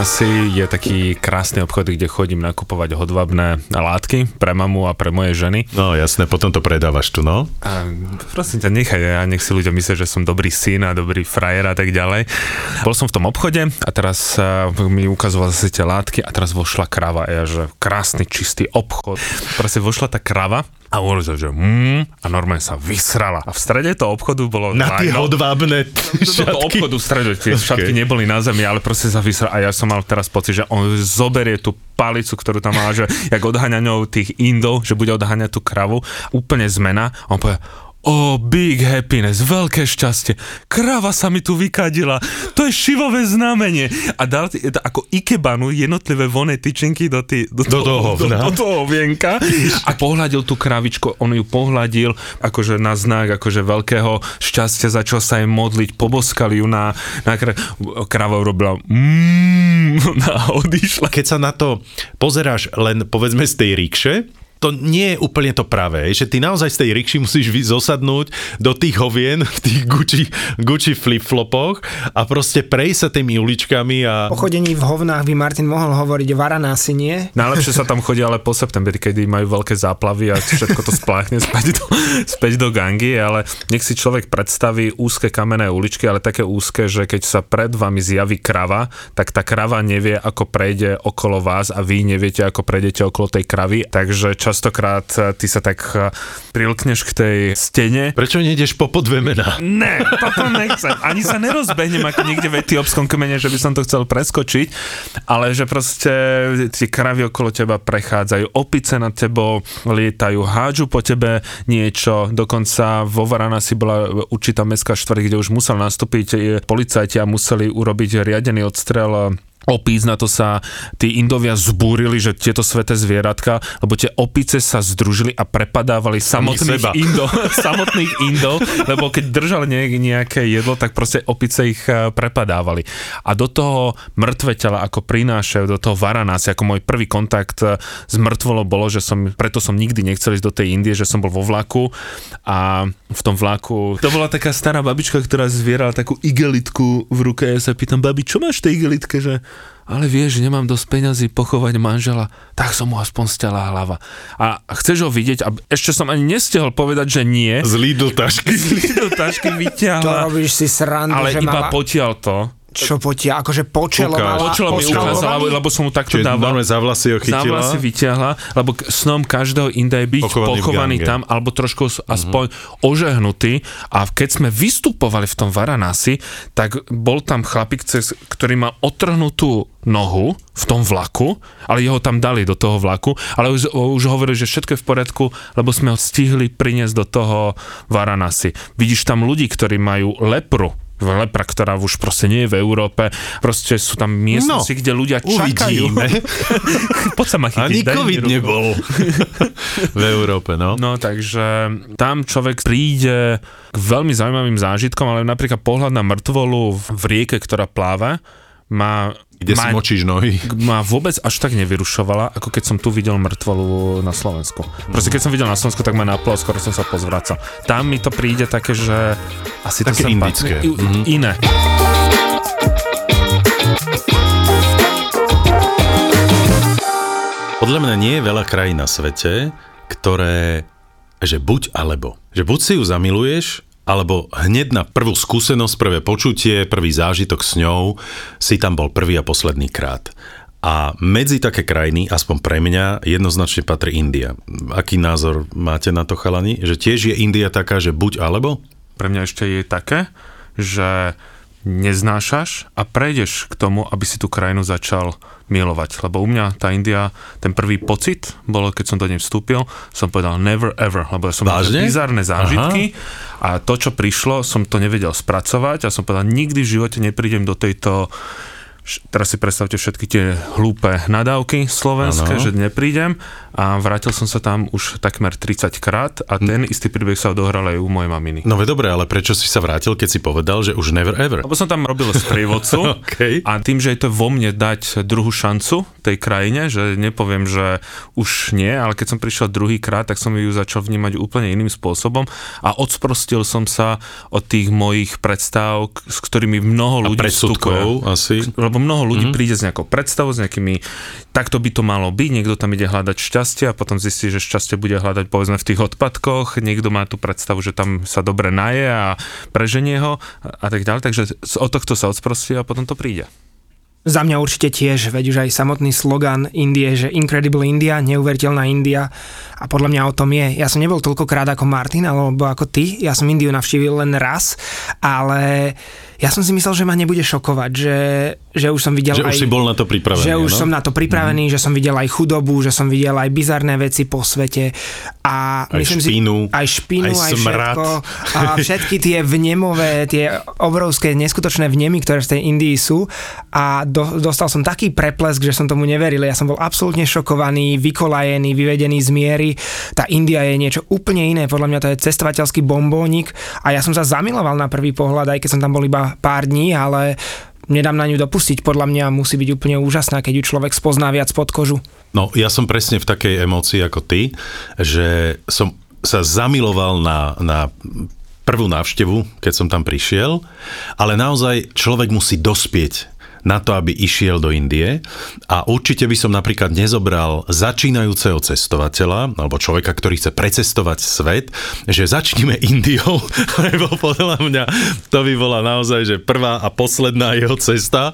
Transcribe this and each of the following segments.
Varanasi je taký krásny obchod, kde chodím nakupovať hodvabné látky pre mamu a pre moje ženy. No jasné, potom to predávaš tu, no. A prosím ťa, nechaj, ja nech si ľudia myslia, že som dobrý syn a dobrý frajer a tak ďalej. Bol som v tom obchode a teraz mi ukazoval zase tie látky a teraz vošla krava. Ja, že krásny, čistý obchod. Proste vošla tá krava a sa, že mm, a normálne sa vysrala. A v strede toho obchodu bolo... Na tie hodvábne do šatky. obchodu v strede, tie okay. šatky neboli na zemi, ale proste sa vysral. A ja som mal teraz pocit, že on zoberie tú palicu, ktorú tam má, že jak odháňa ňou tých indov, že bude odháňať tú kravu. Úplne zmena. A on povie, Oh, big happiness, veľké šťastie. Krava sa mi tu vykadila. To je šivové znamenie. A dal ako ikebanu jednotlivé voné tyčinky do, tý, do, Do toho do, do toho vienka a pohľadil tú kravičku, on ju pohľadil akože na znak akože veľkého šťastia, začal sa jej modliť, poboskali ju na, na kra... krava urobila mm, a odišla. Keď sa na to pozeráš len povedzme z tej rikše, to nie je úplne to pravé, že ty naozaj z tej rikši musíš zosadnúť do tých hovien, v tých Gucci, Gucci flip-flopoch a proste prejsť sa tými uličkami a... Po chodení v hovnách by Martin mohol hovoriť o Varanasi, nie? Najlepšie sa tam chodí ale po septembri, kedy majú veľké záplavy a všetko to spláchne späť do, späť do gangy, ale nech si človek predstaví úzke kamenné uličky, ale také úzke, že keď sa pred vami zjaví krava, tak tá krava nevie, ako prejde okolo vás a vy neviete, ako prejdete okolo tej kravy, takže častokrát eh, ty sa tak eh, prilkneš k tej stene Prečo nejdeš po po dve mená? Ne, toto nechcem. Ani sa nerozbehnem ako niekde v etiópskom kmene, že by som to chcel preskočiť, ale že proste tie kravy okolo teba prechádzajú, opice nad tebou lietajú, hádžu po tebe niečo, dokonca vo Varanasi bola určitá mestská štvrť, kde už musel nastúpiť eh, policajti a museli urobiť riadený odstrel opíc, na to sa tí Indovia zbúrili, že tieto sveté zvieratka, lebo tie opice sa združili a prepadávali samotných seba. Indov, samotných Indov, lebo keď držali nejaké jedlo, tak proste opice ich eh, prepadávali. A do toho mŕtve tela, ako prinášajú do toho Varanasi, ako môj prvý kontakt eh, s mŕtvolou bolo, že som, preto som nikdy nechcel ísť do tej Indie, že som bol vo vlaku a v tom vlaku, to bola taká stará babička, ktorá zvierala takú igelitku v ruke, ja sa pýtam, babi, čo máš v tej igelitke, že ale vieš, že nemám dosť peňazí pochovať manžela, tak som mu aspoň stiala hlava. A chceš ho vidieť, a ešte som ani nestihol povedať, že nie, Z Lidl tašky. do tašky To vyťahla, robíš si srandu, ale že iba mala... potiaľ to. Čo potia, akože počelo Ukáž. mala... Počelo mi ukázala, lebo som mu takto Čiže dával. za vlasy ho Za chytila. vlasy vyťahla, lebo snom každého Inda je byť Pochovaný pochovaný, tam, alebo trošku aspoň ožehnutý. A keď sme vystupovali v tom Varanasi, tak bol tam chlapík, cez- ktorý mal otrhnutú nohu v tom vlaku, ale jeho tam dali do toho vlaku, ale už, už hovorili, že všetko je v poriadku, lebo sme ho stihli priniesť do toho Varanasi. Vidíš tam ľudí, ktorí majú lepru, lepra, ktorá už proste nie je v Európe. Proste sú tam miestnosti, No, kde ľudia čakajú. Uvidíme. Poď sa ma chytiť. Ani COVID nebol v Európe, no. No takže tam človek príde k veľmi zaujímavým zážitkom, ale napríklad pohľad na mŕtvolu v rieke, ktorá pláva, má, Kde si má, močíš nohy. ma vôbec až tak nevyrušovala, ako keď som tu videl mŕtvolu na Slovensku. Proste keď som videl na Slovensku, tak ma naplo, skoro som sa pozvracal. Tam mi to príde také, že asi to Také sa indické. patrí- Mhm. Iné. Podľa mňa nie je veľa krajín na svete, ktoré, že buď alebo. Že buď si ju zamiluješ, alebo hneď na prvú skúsenosť, prvé počutie, prvý zážitok s ňou, si tam bol prvý a posledný krát. A medzi také krajiny, aspoň pre mňa, jednoznačne patrí India. Aký názor máte na to, chalani? Že tiež je India taká, že buď alebo? pre mňa ešte je také, že neznášaš a prejdeš k tomu, aby si tú krajinu začal milovať. Lebo u mňa tá India, ten prvý pocit bolo, keď som do nej vstúpil, som povedal never ever, lebo ja som mal Vážne? také bizarné zážitky a to, čo prišlo, som to nevedel spracovať a som povedal, nikdy v živote neprídem do tejto teraz si predstavte všetky tie hlúpe nadávky slovenské, Áno. že neprídem a vrátil som sa tam už takmer 30 krát a ten istý príbeh sa odohral aj u mojej maminy. No ve dobre, ale prečo si sa vrátil, keď si povedal, že už never ever? Lebo som tam robil sprievodcu OK. a tým, že je to vo mne dať druhú šancu tej krajine, že nepoviem, že už nie, ale keď som prišiel druhý krát, tak som ju začal vnímať úplne iným spôsobom a odsprostil som sa od tých mojich predstav, s ktorými mnoho A ľudí predsudkov asi. lebo mnoho ľudí mm-hmm. príde s nejakou predstavou, s nejakými, takto by to malo byť, niekto tam ide hľadať šťastie a potom zistí, že šťastie bude hľadať povedzme v tých odpadkoch, niekto má tú predstavu, že tam sa dobre naje a preženie ho a, tak ďalej, takže od tohto sa odsprostí a potom to príde. Za mňa určite tiež, veď už aj samotný slogan Indie, že Incredible India, neuveriteľná India a podľa mňa o tom je. Ja som nebol toľkokrát ako Martin alebo ako ty, ja som Indiu navštívil len raz, ale ja som si myslel, že ma nebude šokovať, že, že už som videl Že aj... už si bol na to pripravený, Že už no? som na to pripravený, mm. že som videl aj chudobu, že som videl aj bizarné veci po svete a Aj myslím špínu, si, aj špínu, aj aj, smrad. všetko a všetky tie vnemové, tie obrovské neskutočné vnemy, ktoré v tej Indii sú a do, dostal som taký preplesk, že som tomu neveril. Ja som bol absolútne šokovaný, vykolajený, vyvedený z miery. Tá India je niečo úplne iné, podľa mňa to je cestovateľský bombónik a ja som sa zamiloval na prvý pohľad, aj keď som tam bol iba pár dní, ale nedám na ňu dopustiť. Podľa mňa musí byť úplne úžasná, keď ju človek spozná viac pod kožu. No, ja som presne v takej emócii ako ty, že som sa zamiloval na, na prvú návštevu, keď som tam prišiel, ale naozaj človek musí dospieť na to, aby išiel do Indie a určite by som napríklad nezobral začínajúceho cestovateľa alebo človeka, ktorý chce precestovať svet, že začneme Indiou, lebo podľa mňa to by bola naozaj, že prvá a posledná jeho cesta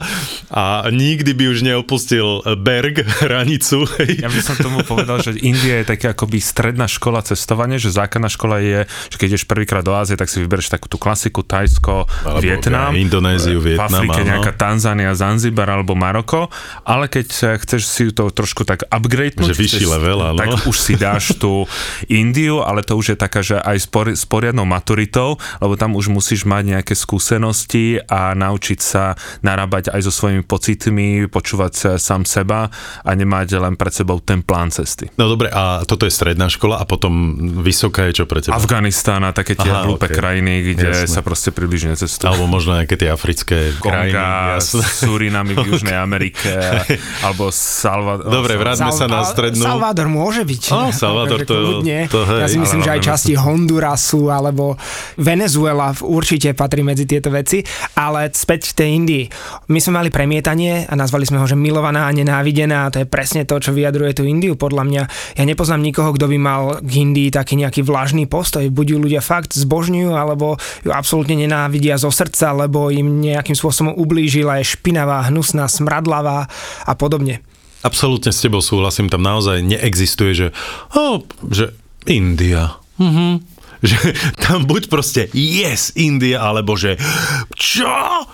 a nikdy by už neopustil Berg, hranicu. Ja by som tomu povedal, že India je taká akoby stredná škola cestovania, že základná škola je, že keď ideš prvýkrát do Ázie, tak si vybereš takú tú klasiku Tajsko, Vietnam, Indonéziu, v Vietnam, Afrike áno. nejaká Tanzánia, Zanzibar alebo Maroko, ale keď chceš si to trošku tak upgradenúť, Že vyšší level, áno. tak už si dáš tú Indiu, ale to už je taká, že aj s, pori- s poriadnou maturitou, lebo tam už musíš mať nejaké skúsenosti a naučiť sa narábať aj so svojimi pocitmi, počúvať sám seba a nemať len pred sebou ten plán cesty. No dobre, a toto je stredná škola a potom vysoká je čo pre teba? Afganistán a také tie hlúpe ok. krajiny, kde Jasné. sa proste približne cestuje. Alebo možno nejaké tie africké krajiny. Konga, jasné. Surinami v Južnej Amerike, alebo Salva... Dobre, vráťme sa na strednú. Salvador môže byť. Á, Salvador, to- kľudne. to hej, ja si myslím, ale že aj časti Hondurasu alebo Venezuela v- určite patrí medzi tieto veci, ale späť k tej Indii. My sme mali premietanie a nazvali sme ho, že milovaná a nenávidená a to je presne to, čo vyjadruje tú Indiu podľa mňa. Ja nepoznám nikoho, kto by mal k Indii taký nejaký vlažný postoj. Buď ju ľudia fakt zbožňujú, alebo ju absolútne nenávidia zo srdca, lebo im nejakým spôsobom ublížila, je špinavá, hnusná, smradlavá a podobne. Absolútne s tebou súhlasím, tam naozaj neexistuje, že, oh, že India. Mhm. Že tam buď proste yes, India, alebo že čo?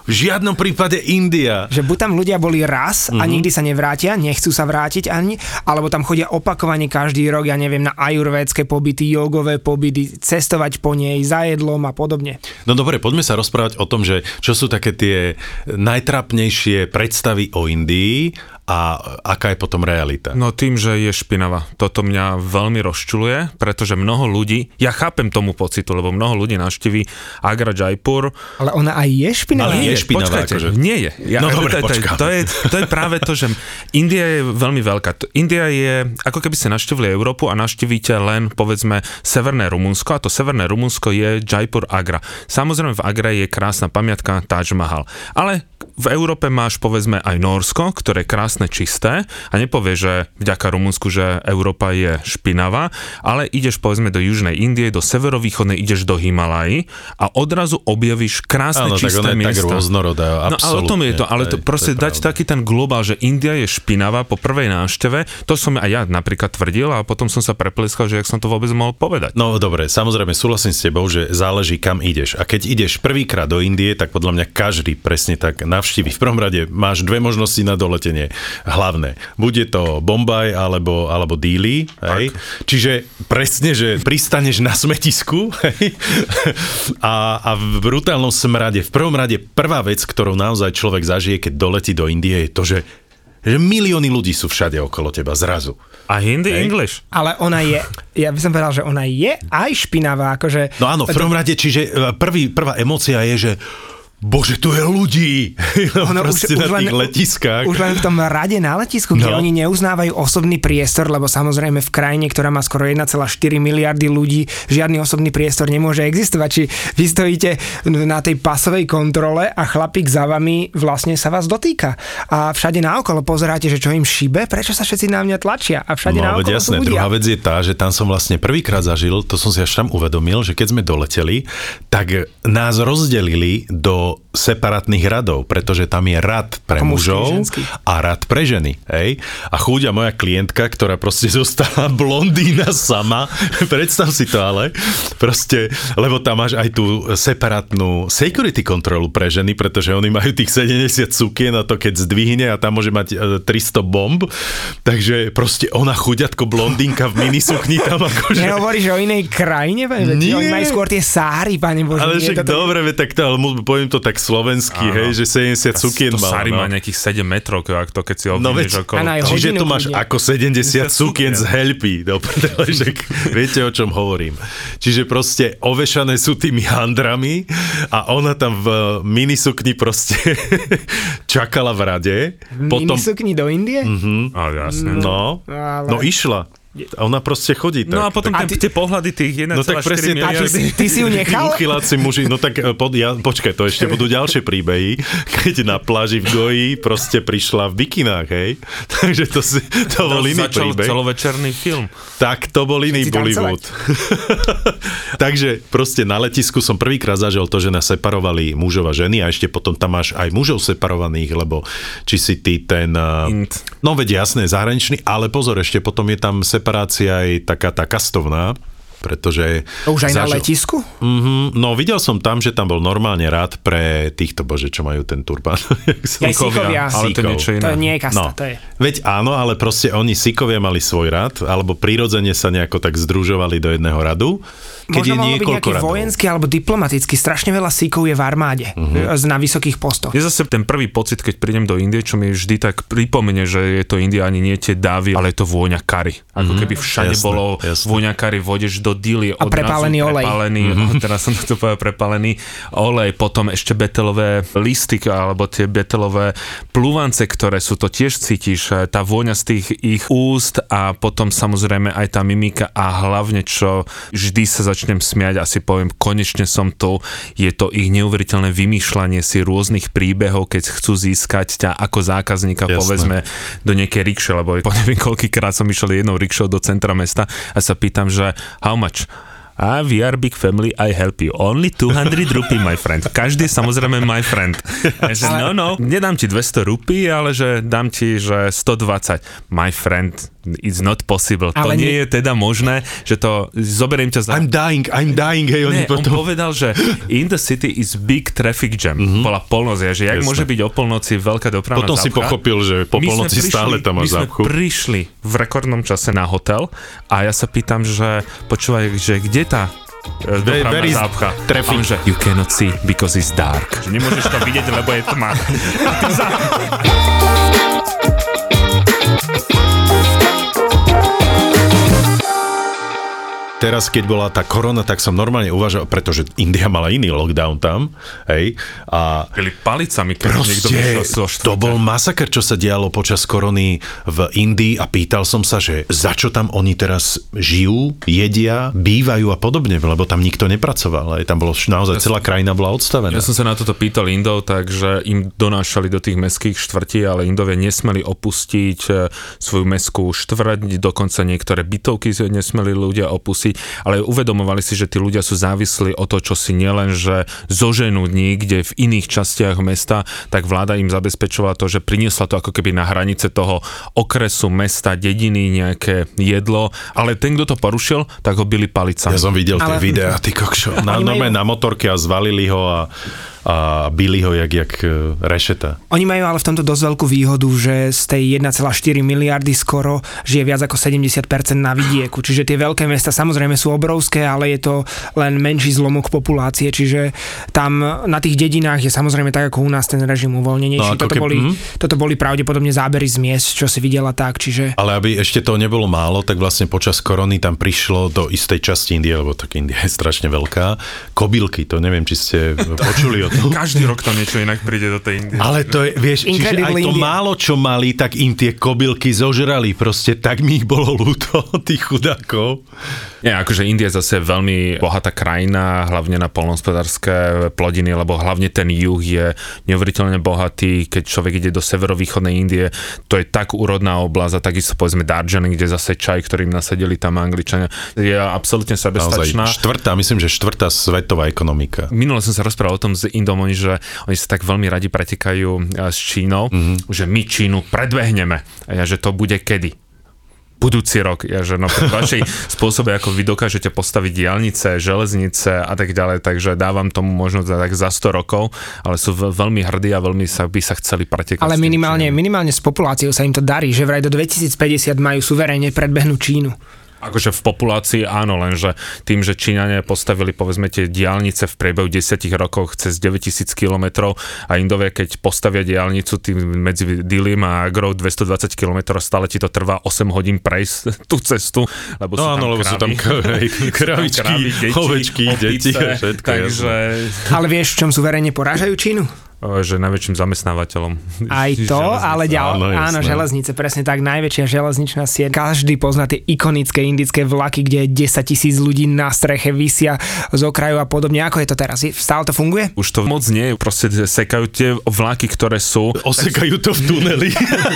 V žiadnom prípade India. Že buď tam ľudia boli raz Mhm. a nikdy sa nevrátia, nechcú sa vrátiť ani, alebo tam chodia opakovane každý rok, ja neviem, na ajurvédske pobyty, jogové pobyty, cestovať po nej, za jedlom a podobne. No dobre, poďme sa rozprávať o tom, že čo sú také tie najtrapnejšie predstavy o Indii a aká je potom realita. No tým, že je špinavá. Toto mňa veľmi rozčuluje, pretože mnoho ľudí, ja chápem tomu pocitu, lebo mnoho ľudí navštíví Agra Jaipur. Ale ona aj je špinavá. Ale Nie je špinavá, počkajte, akože. nie je. Ja, No to, dobre, to, to, je, to je práve to, že India je veľmi veľká. India je, ako keby ste navštívili Európu a navštívite len, povedzme, Severné Rumunsko a to Severné Rumunsko je Jaipur Agra. Samozrejme v Agra je krásna pamiatka Taj Mahal. Ale v Európe máš povedzme aj Norsko, ktoré je krásne čisté a nepovie, že vďaka Rumunsku, že Európa je špinavá, ale ideš povedzme do Južnej Indie, do severovýchodnej ideš do Himalají a odrazu objavíš krásne Áno, tak čisté tak miesta. rôznorodá, No ale o tom je to, ale to Hej, proste je dať pravda. taký ten globál, že India je špinavá po prvej návšteve, to som aj ja napríklad tvrdil a potom som sa prepleskal, že jak som to vôbec mohol povedať. No dobre, samozrejme súhlasím s tebou, že záleží kam ideš. A keď ideš prvýkrát do Indie, tak podľa mňa každý presne tak navštíviť. V prvom rade máš dve možnosti na doletenie. Hlavné. Bude to Bombaj alebo, alebo Dili. Hej? Čiže presne, že pristaneš na smetisku hej? A, a v brutálnom smrade. V prvom rade prvá vec, ktorou naozaj človek zažije, keď doletí do Indie, je to, že že milióny ľudí sú všade okolo teba zrazu. A hindi, Hej. English. Ale ona je, ja by som povedal, že ona je aj špinavá, akože... No áno, v prvom rade, čiže e, prvý, prvá emócia je, že bože, tu je ľudí. No, Ono proste na tých letiskách. Už len v tom rade na letisku, kde No. oni neuznávajú osobný priestor, lebo samozrejme v krajine, ktorá má skoro 1,4 miliardy ľudí, žiadny osobný priestor nemôže existovať. Či vy stojíte na tej pasovej kontrole a chlapík za vami vlastne sa vás dotýka. A všade naokolo pozeráte, že čo im šibe, prečo sa všetci na mňa tlačia. A všade No, naokolo jasné, sú ľudia. druhá vec je tá, že tam som vlastne prvýkrát zažil, to som si až tam uvedomil, že keď sme doleteli, tak nás rozdelili do separátnych radov, pretože tam je rad pre Ako mužov a rad pre ženy. Hej? A chúďa moja klientka, ktorá proste zostala blondína sama, predstav si to ale, proste, lebo tam máš aj tú separátnu security kontrolu pre ženy, pretože oni majú tých 70 sukien a to keď zdvihne a tam môže mať e, 300 bomb, takže proste ona chuďatko blondínka v minisukni tam akože... Nehovoríš o inej krajine? Veď Nie. Oni majú skôr tie sáry, pane Bože. Ale však dobre, tak to, ale poviem to tak slovensky, Áno. hej, že 70 sukien to mal. Sari no. má nejakých 7 metrov, ak to keď si No obvídeš veď, okolo. Áno. Čiže tu máš kľudne. ako 70 sukien z helpy. Do že viete, o čom hovorím. Čiže proste ovešané sú tými handrami a ona tam v minisukni proste čakala v rade. Potom, Minisukni do Indie? Mhm. Ale jasne. no, Ale- no išla. A Ona proste chodí tak. No a potom A ten, ty- tie pohľady tých 1,4 No tak presne miliardy. tak, A ty, si- ty si ju Tí nechal? uchyláci muži, no tak e, pod, ja, počkaj, to ešte budú ďalšie príbehy, keď na pláži v Goji proste prišla v bikinách, hej? Takže to, si, to bol iný Začal príbeh. celovečerný film. Tak to bol iný Všetci Bollywood. Takže proste na letisku som prvýkrát zažil to, že nás separovali mužov a ženy a ešte potom tam máš aj mužov separovaných, lebo či si ty ten... uh, Int. No veď jasné, zahraničný, ale pozor, ešte potom je tam separácia aj taká tá kastovná, pretože... Už aj na zažil- letisku? Mhm, no videl som tam, že tam bol normálne rád pre týchto, bože, čo majú ten turban. Aj síkovia. Ale to je niečo iné. To je nie je kasta, No, to je. veď áno, ale proste oni síkovia mali svoj rad, alebo prirodzene sa nejako tak združovali do jedného radu. Keď Možno je byť niekoľko nejaký radov. vojenský alebo diplomatický. Strašne veľa síkov je v armáde Mhm. uh-huh. na vysokých postoch. Je zase ten prvý pocit, keď prídem do Indie, čo mi vždy tak pripomene, že je to India ani nie tie dávy, ale je to vôňa kary. Ako keby všade jasné, bolo jasné. vôňa kary, vodeš do dily. A prepálený olej. Prepálený, mm-hmm. teraz som to povedal, prepálený olej, potom ešte betelové listy, alebo tie betelové plúvance, ktoré sú, to tiež cítiš, e, tá vôňa z tých ich úst a potom samozrejme aj tá mimika a hlavne, čo vždy sa začnem smiať a si poviem, konečne som tu, je to ich neuveriteľné vymýšľanie si rôznych príbehov, keď chcú získať ťa ako zákazníka, Jasné. povedzme, do nejakej rikše, lebo po neviem koľkýkrát som išiel jednou rikšou do centra mesta a sa pýtam, že how much? A we are big family, I help you. Only 200 rupee, my friend. Každý je samozrejme my friend. Že, no, no, nedám ti 200 rupí, ale že dám ti, že 120. My friend, it's not possible. Ale to nie nie- je teda možné, že to zoberiem ťa za... I'm dying, I'm dying, hej, oni Nie, on potom... povedal, že in the city is big traffic jam. Mm-hmm. Bola polnoc, že jak Jasné. môže byť o polnoci veľká dopravná Potom si zápcha? pochopil, že po My sme polnoci stále tam my máš sme zápchu. prišli v rekordnom čase na hotel a ja sa pýtam, že počúvaj, že kde tá e, dopravná zápcha? traffic? On, že you cannot see because it's dark. Že nemôžeš to vidieť, lebo je tma. Teraz, keď bola tá korona, tak som normálne uvažoval, pretože India mala iný lockdown tam, hej, a Byli palicami, keď niekto Proste, vyšiel zo to bol masaker, čo sa dialo počas korony v Indii a pýtal som sa, že za čo tam oni teraz žijú, jedia, bývajú a podobne, lebo tam nikto nepracoval. Aj tam bolo naozaj celá krajina bola odstavená. Ja som sa na toto pýtal Indov, takže im donášali do tých mestských štvrtí, ale Indovia nesmeli opustiť e, svoju mestskú štvrť, dokonca niektoré bytovky nesmeli ľudia opustiť, ale uvedomovali si, že tí ľudia sú závislí o to, čo si nielen, že zoženú niekde v iných častiach mesta, tak vláda im zabezpečovala to, že priniesla to ako keby na hranice toho okresu, mesta, dediny, nejaké jedlo, ale ten, kto to porušil, tak ho byli palicami. Ja som videl tie Ale- videá, ty kokšo, na, normálne na motorke a zvalili ho a a byli ho jak, jak e, rešeta. Oni majú ale v tomto dosť veľkú výhodu, že z tej 1,4 miliardy skoro žije viac ako 70% na vidieku. Čiže tie veľké mesta samozrejme sú obrovské, ale je to len menší zlomok populácie. Čiže tam na tých dedinách je samozrejme tak ako u nás ten režim uvoľnenejší. No, toto, keb- boli, hm? toto boli pravdepodobne zábery z miest, čo si videla tak. Čiže Ale aby ešte to nebolo málo, tak vlastne počas korony tam prišlo do istej časti Indie, lebo tak India je strašne veľká, kobylky, to neviem, či ste počuli o. Každý rok tam niečo inak príde do tej Indie. Ale to je, vieš, čiže aj to India. málo, čo mali, tak im tie kobylky zožrali. Proste tak mi ich bolo ľúto, tých chudákov. Nie, akože India je zase veľmi bohatá krajina, hlavne na polnohospodárske plodiny, lebo hlavne ten juh je neuveriteľne bohatý, keď človek ide do severovýchodnej Indie, to je tak úrodná oblasť a takisto povedzme Darjeeling, kde zase čaj, ktorým nasadili tam Angličania, je absolútne Naozaj sebestačná. štvrtá, myslím, že štvrtá svetová ekonomika. Minule som sa rozprával o tom s Indom, oni, že oni sa tak veľmi radi pretekajú e, s Čínou, mm-hmm. že my Čínu predbehneme. A ja, že to bude kedy? budúci rok, ja, že no pri vašej spôsobe, ako vy dokážete postaviť diálnice, železnice a tak ďalej, takže dávam tomu možno za, tak za 100 rokov, ale sú ve- veľmi hrdí a veľmi sa, by sa chceli pretekať. ale minimálne, minimálne s populáciou sa im to darí, že vraj do 2050 majú suverénne predbehnúť Čínu. Akože v populácii áno, lenže tým, že Číňania postavili povedzme tie diálnice v priebehu 10 rokov cez 9000 km a Indovia, keď postavia diálnicu tým medzi Dilim a Agrou 220 km, stále ti to trvá 8 hodín prejsť tú cestu, lebo sú No tam áno, lebo sú tam kravy. kravy, Sú tam kravičky, kravy, deti, ovečky, deti všetko. Takže Ale vieš, v čom suverénne porážajú Čínu? O, že najväčším zamestnávateľom. Aj to, Železnice. ale ďalej, Áno, áno, jasné. áno, železnice, presne tak, najväčšia železničná sieť. Každý pozná tie ikonické indické vlaky, kde 10 tisíc ľudí na streche vysia z okraju a podobne. Ako je to teraz? Stále to funguje? Už to moc nie, proste sekajú tie vlaky, ktoré sú Osekajú to v tuneli.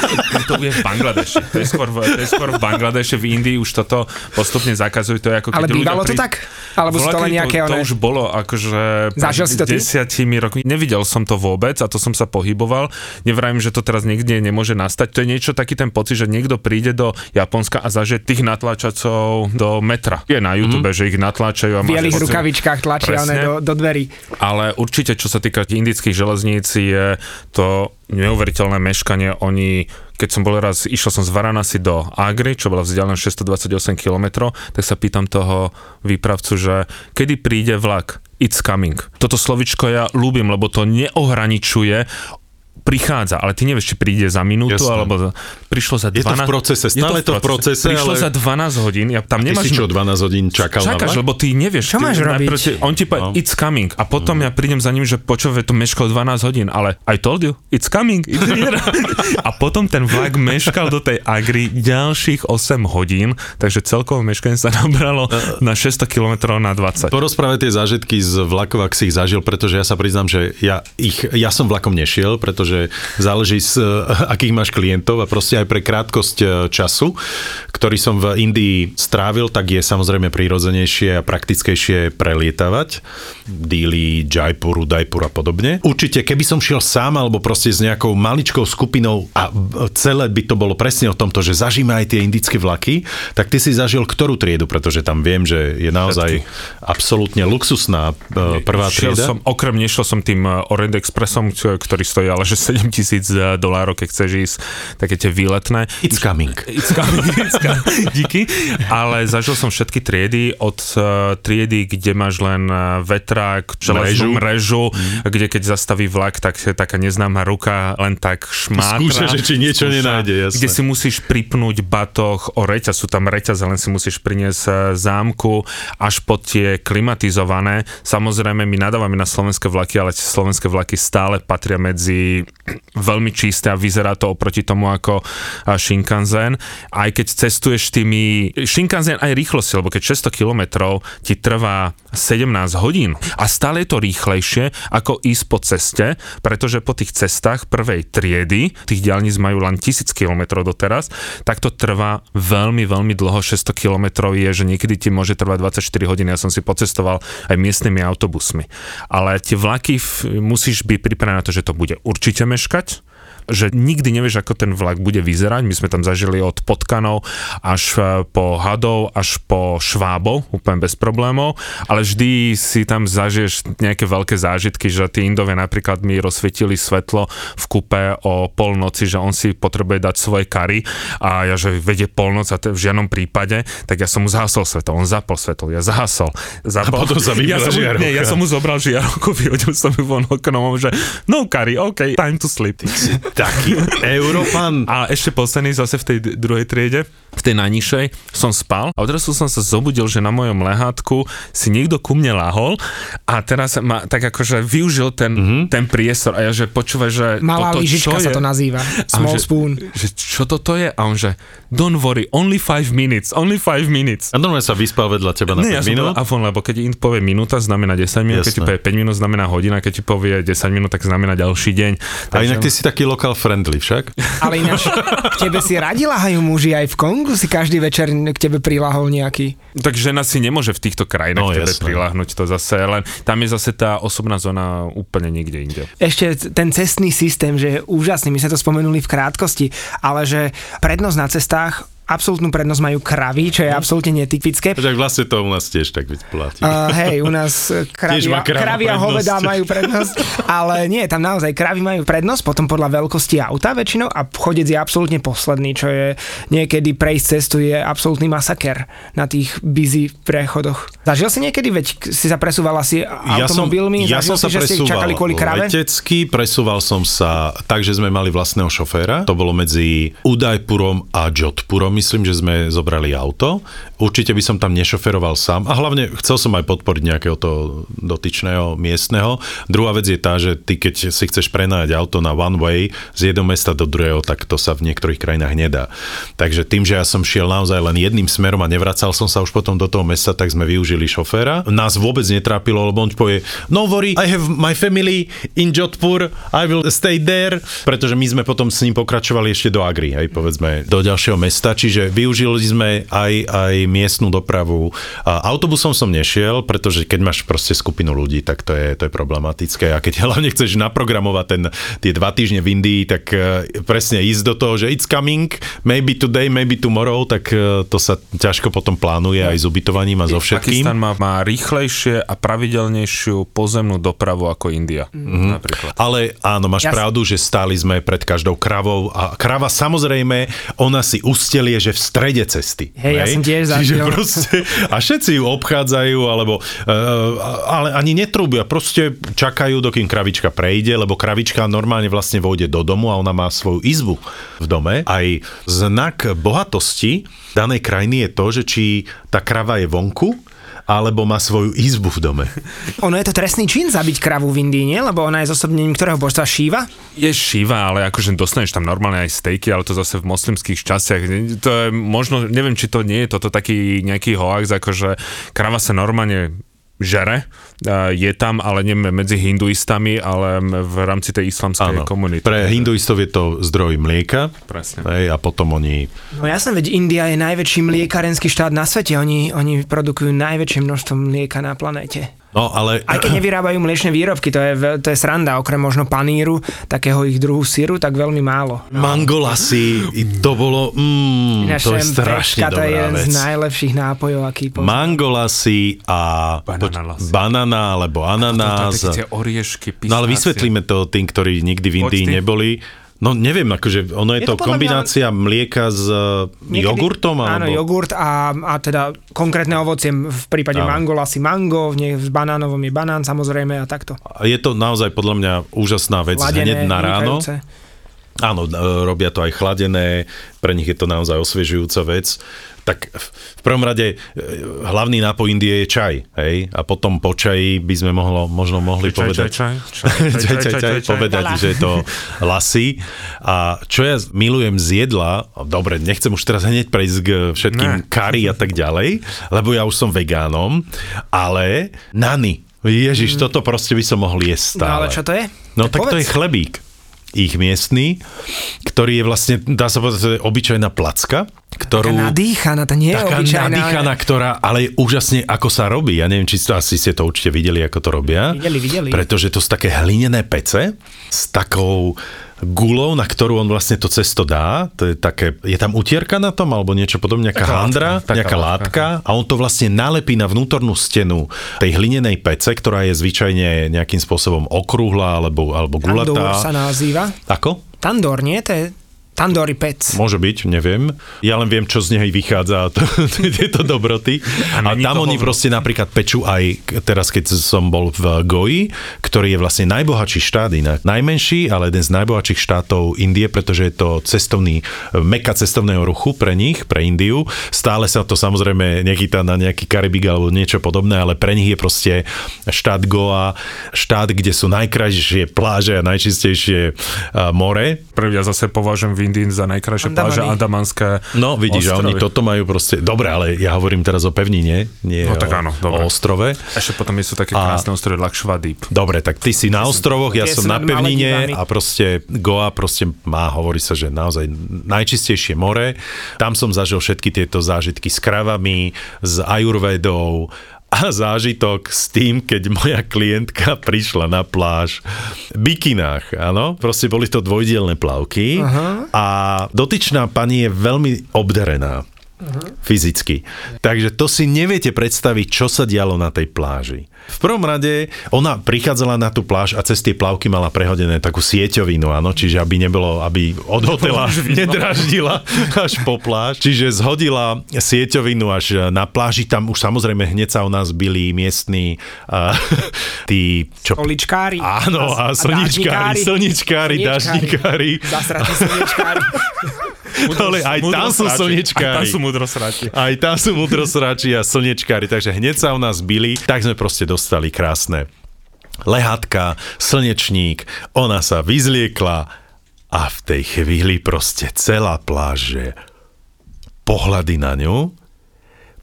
to je v Bangladeši. To je skôr v, to je skôr v Bangladeši, v Indii už toto postupne zakazujú. To je ako keď Ale ľudia bývalo to pri- tak? Alebo sú to len nejaké to, to už bolo akože Zažil si to ty? desiatimi rokmi. Nevidel som to vôbec a to som sa pohyboval. Nevrajím, že to teraz niekde nemôže nastať. To je niečo taký ten pocit, že niekto príde do Japonska a zažije tých natláčacov do metra. Je na YouTube, mm-hmm. že ich natláčajú a v bielých rukavičkách tlačia do, do dverí. ale určite, čo sa týka indických železníc, je to neuveriteľné meškanie. Oni, keď som bol raz, išiel som z Varanasi do Agry, čo bola vzdialená 628 km, tak sa pýtam toho výpravcu, že kedy príde vlak? It's coming. Toto slovičko ja ľúbim, lebo to neohraničuje prichádza, ale ty nevieš, či príde za minútu, Jasné. alebo za, prišlo za 12... Je to v procese, stále to v procese, Prišlo ale- za 12 hodín, ja tam Ty nemáš... si čo, 12 hodín čakal na Čakáš, vlak? lebo ty nevieš. Čo ty máš najprv robiť? Ti, on ti povie, No. it's coming. A potom ja prídem za ním, že počúvaj, to meškal 12 hodín, ale I told you, it's coming. It's here. a potom ten vlak meškal do tej Agry ďalších 8 hodín, takže celkovo meškanie sa nabralo na 600 km na 20. Porozprávať tie zážitky z vlakov, ak si ich zažil, pretože ja sa priznám, že ja, ich, ja som vlakom nešiel, pretože záleží z eh, akých máš klientov a proste aj pre krátkosť eh, času, ktorý som v Indii strávil, tak je samozrejme prirodzenejšie a praktickejšie prelietavať. Dili, Jaipuru, Daipur a podobne. Určite, keby som šiel sám alebo proste s nejakou maličkou skupinou a b- celé by to bolo presne o tomto, že zažíme aj tie indické vlaky, tak ty si zažil ktorú triedu, pretože tam viem, že je naozaj absolútne luxusná eh, prvá Šiel trieda. som, okrem nešiel som tým eh, Orient Expressom, ktorý stojí ale že 7 tisíc dolárov, keď chceš ísť také tie výletné. It's coming. It's coming, it's coming. Díky. Ale zažil som všetky triedy od uh, triedy, kde máš len uh, vetrák, železnú mrežu, mm. kde keď zastaví vlak, tak je taká neznáma ruka len tak šmátra. Skúša, že či niečo nenájde, jasné. Kde si musíš pripnúť batoh o reťaz, sú tam reťaze, len si musíš priniesť zámku až pod tie klimatizované. Samozrejme, my nadávame na slovenské vlaky, ale slovenské vlaky stále patria medzi veľmi čisté a vyzerá to oproti tomu ako Shinkansen. Aj keď cestuješ tými... Shinkansen aj rýchlosti, lebo keď 600 km ti trvá 17 hodín a stále je to rýchlejšie ako ísť po ceste, pretože po tých cestách prvej triedy, tých diálnic majú len 1000 km doteraz, tak to trvá veľmi, veľmi dlho. 600 km je, že niekedy ti môže trvať 24 hodín. Ja som si pocestoval aj miestnymi autobusmi. Ale tie vlaky musíš byť pripravený na to, že to bude určite gdzie mieszkać? Že nikdy nevieš, ako ten vlak bude vyzerať. My sme tam zažili od potkanov až e, po hadov, až po švábov, úplne bez problémov, ale vždy si tam zažiješ nejaké veľké zážitky, že tí Indovia napríklad mi rozsvietili svetlo v kupe o polnoci, že on si potrebuje dať svoje kary a ja, že vedie polnoc a v žiadnom prípade, tak ja som mu zahasol svetlo, on zapol svetlo, ja zahasol. zapol. A potom sa ja som, žiarovka. nie, ja som mu zobral žiarovku, vyhodil som ju von oknom, že no kary, OK, time to sleep. Taký Európan. A ešte posledný zase v tej druhej triede, v tej najnižšej, som spal a odrazu som sa zobudil, že na mojom lehátku si niekto ku mne lahol a teraz ma tak akože využil ten, mm-hmm. ten priestor a ja že počúvaj, že Malá toto lyžička sa to nazýva. A Small že, spoon. Že čo toto je? A on že, don't worry, only five minutes, only five minutes. A normálne sa vyspal vedľa teba na 5 Nie, ja minút. povedal Afon, lebo keď im povie minúta, znamená 10 minút, keď ti povie 5 minút, znamená hodina, keď ti povie 10 minút, tak znamená ďalší deň. A inak ty si taký local friendly však? Ale ináč, k tebe si radi lahajú muži aj v Kongu, si každý večer k tebe prilahol nejaký. Tak žena si nemôže v týchto krajinách No, no, tebe jasné. priláhnuť to zase, len tam je zase tá osobná zóna úplne niekde inde. Ešte ten cestný systém, že je úžasný, my sme to spomenuli v krátkosti, ale že prednosť na cestách absolútnu prednosť majú kravy, čo je absolútne netypické. Však vlastne to u nás tiež tak platí. Uh, hej, u nás eh, Tiež má prednosť. hovedá majú prednosť, ale nie, tam naozaj kravy majú prednosť, potom podľa veľkosti auta väčšinou a chodec je absolútne posledný, čo je niekedy prejsť cestu je absolútny masaker na tých busy prechodoch. Zažil si niekedy, veď si sa presúval asi automobilmi, ja som sa si, že ste presúval čakali kvôli krave? letecky, presúval som sa tak, že sme mali vlastného šoféra. To bolo medzi Udajpurom a Jodhpurom. Myslím, že sme zobrali auto. Určite by som tam nešoferoval sám a hlavne chcel som aj podporiť nejakého to dotyčného miestneho. Druhá vec je tá, že ty keď si chceš prenajať auto na one way z jedného mesta do druhého, tak to sa v niektorých krajinách nedá. Takže tým, že ja som šiel naozaj len jedným smerom a nevracal som sa už potom do toho mesta, tak sme využili šoféra. Nás vôbec netrápilo, lebo on povie, no worry, I have my family in Jodhpur, I will stay there, pretože my sme potom s ním pokračovali ešte do Agri, aj povedzme, do ďalšieho mesta, čiže využili sme aj, aj miestnu dopravu. A autobusom som nešiel, pretože keď máš proste skupinu ľudí, tak to je, to je problematické a keď hlavne chceš naprogramovať ten, tie dva týždne v Indii, tak e, presne ísť do toho, že it's coming, maybe today, maybe tomorrow, tak e, to sa ťažko potom plánuje aj s ubytovaním a so všetkým. Pakistan má, má rýchlejšie a pravidelnejšiu pozemnú dopravu ako India. Mm-hmm. Napríklad. Ale áno, máš Jasne. pravdu, že stáli sme pred každou kravou a krava samozrejme, ona si ustelie, že v strede cesty. Hej, ja som tiež Čiže proste, a všetci ju obchádzajú, alebo, uh, ale ani netrúbia, proste čakajú, dokým kravička prejde, lebo kravička normálne vlastne vojde do domu a ona má svoju izbu v dome. Aj znak bohatosti danej krajiny je to, že či tá krava je vonku, alebo má svoju izbu v dome. Ono je to trestný čin zabiť kravu v Indii, nie? Lebo ona je zosobnením ktorého božstva Šíva? Je šiva, ale akože dostaneš tam normálne aj stejky, ale to zase v moslimských častiach. To je možno, neviem, či to nie je toto taký nejaký hoax, akože krava sa normálne žere, a je tam, ale nie medzi hinduistami, ale v rámci tej islamskej komunity. Pre hinduistov je to zdroj mlieka Presne. hej, a potom oni... No jasné, veď India je najväčší mliekarenský štát na svete. Oni, oni produkujú najväčšie množstvo mlieka na planéte. No ale... Aj keď nevyrábajú mliečne výrobky, to je, to je sranda, okrem možno paníru, takého ich druhu síru, tak veľmi málo. Mangolasy, i to bolo... Mm, Ináč to je strašne to je dobrá jeden vec. z najlepších nápojov, aký poznám. Mangolasy a Bananalasy. banana alebo ananás. Také tie oriešky, No ale vysvetlíme to tým, ktorí nikdy v Indii neboli. No neviem, akože ono je, Je to, to podľa mňa- kombinácia mlieka s Niekedy- jogurtom? Áno, Alebo... jogurt a, a teda konkrétne ovocie, v prípade Áno. mangola si mango, nie, v banánovom je banán samozrejme a takto. Je to naozaj podľa mňa úžasná vec hneď na ráno. vynikajúce. Áno, e, robia to aj chladené, pre nich je to naozaj osviežujúca vec. Tak v prvom rade e, hlavný nápoj Indie je čaj, hej? A potom po čaji by sme mohlo, možno mohli Čaj, povedať... čaj, čaj, čaj, čaj, čaj, čaj, povedať, Veľa. že je to lasy. A čo ja milujem z jedla, dobre, nechcem už teraz hneď prejsť k všetkým Ne. kari a tak ďalej, lebo ja už som vegánom, ale nany. Ježiš, toto proste by som mohol jesť No stále. ale čo to je? No tak to je chlebík ich miestný, ktorý je vlastne, dá sa povedať, obyčajná placka, ktorú... Taká nadýchaná, tá nie je taká obyčajná. nadýchaná, ktorá, ale je úžasne, ako sa robí. Ja neviem, či to, asi ste to určite videli, ako to robia. Videli, videli. Pretože to sú také hlinené pece s takou gulou, na ktorú on vlastne to cesto dá. To je také, je tam utierka na tom, alebo niečo podobne, nejaká Taká handra, látka, taká nejaká látka. látka a on to vlastne nalepí na vnútornú stenu tej hlinenej pece, ktorá je zvyčajne nejakým spôsobom okrúhla alebo, alebo Tandor gulatá. sa nazýva. Ako? Tandor, nie? To je Tandoori pec. Môže byť, neviem. Ja len viem, čo z nej vychádza, to, tieto dobroty. A, A tam oni proste napríklad pečú aj, teraz keď som bol v Goji, ktorý je vlastne najbohatší štát inak. Najmenší, ale jeden z najbohatších štátov Indie, pretože je to cestovný, meka cestovného ruchu pre nich, pre Indiu. Stále sa to samozrejme nechytá na nejaký Karibik alebo niečo podobné, ale pre nich je proste štát Goa, štát, kde sú najkrajšie pláže a najčistejšie more. Prvý ja zase považujem v Indii za najkrajšie pláže Andamany. Andamanské No, vidíš, a oni ostrovy. toto majú proste... Dobre, ale ja hovorím teraz o pevnine, nie No, o, tak áno, dobre. o ostrove. Ešte potom sú také A- krásne ostrovy Lakshadweep. Dobre, tak ty si na ostrovoch, ja som na pevnine a proste Goa proste má, hovorí sa, že naozaj najčistejšie more. Tam som zažil všetky tieto zážitky s kravami, s ajurvedou a zážitok s tým, keď moja klientka prišla na pláž v bikinách, áno, proste boli to dvojdielne plavky Aha. a dotyčná pani je veľmi obdarená fyzicky. Takže to si neviete predstaviť, čo sa dialo na tej pláži. V prvom rade ona prichádzala na tú pláž a cez tie plavky mala prehodené takú sieťovinu, áno, čiže aby nebolo, aby od hotela nedraždila až po pláž. Čiže zhodila sieťovinu až na pláži, tam už samozrejme hneď sa o nás byli miestni uh, tí, čo Poličkári. Áno, a, slničkári, slničkári, dažníkári. Zasratí slničkári. Ale aj tam sú Aj slniečkári. tam sú mudrosráči. Aj tam sú mudrosráči a slnečkári, takže hneď sa u nás byli, tak sme proste dostali krásne lehátka, slnečník, ona sa vyzliekla a v tej chvíli proste celá pláž, že pohľady na ňu,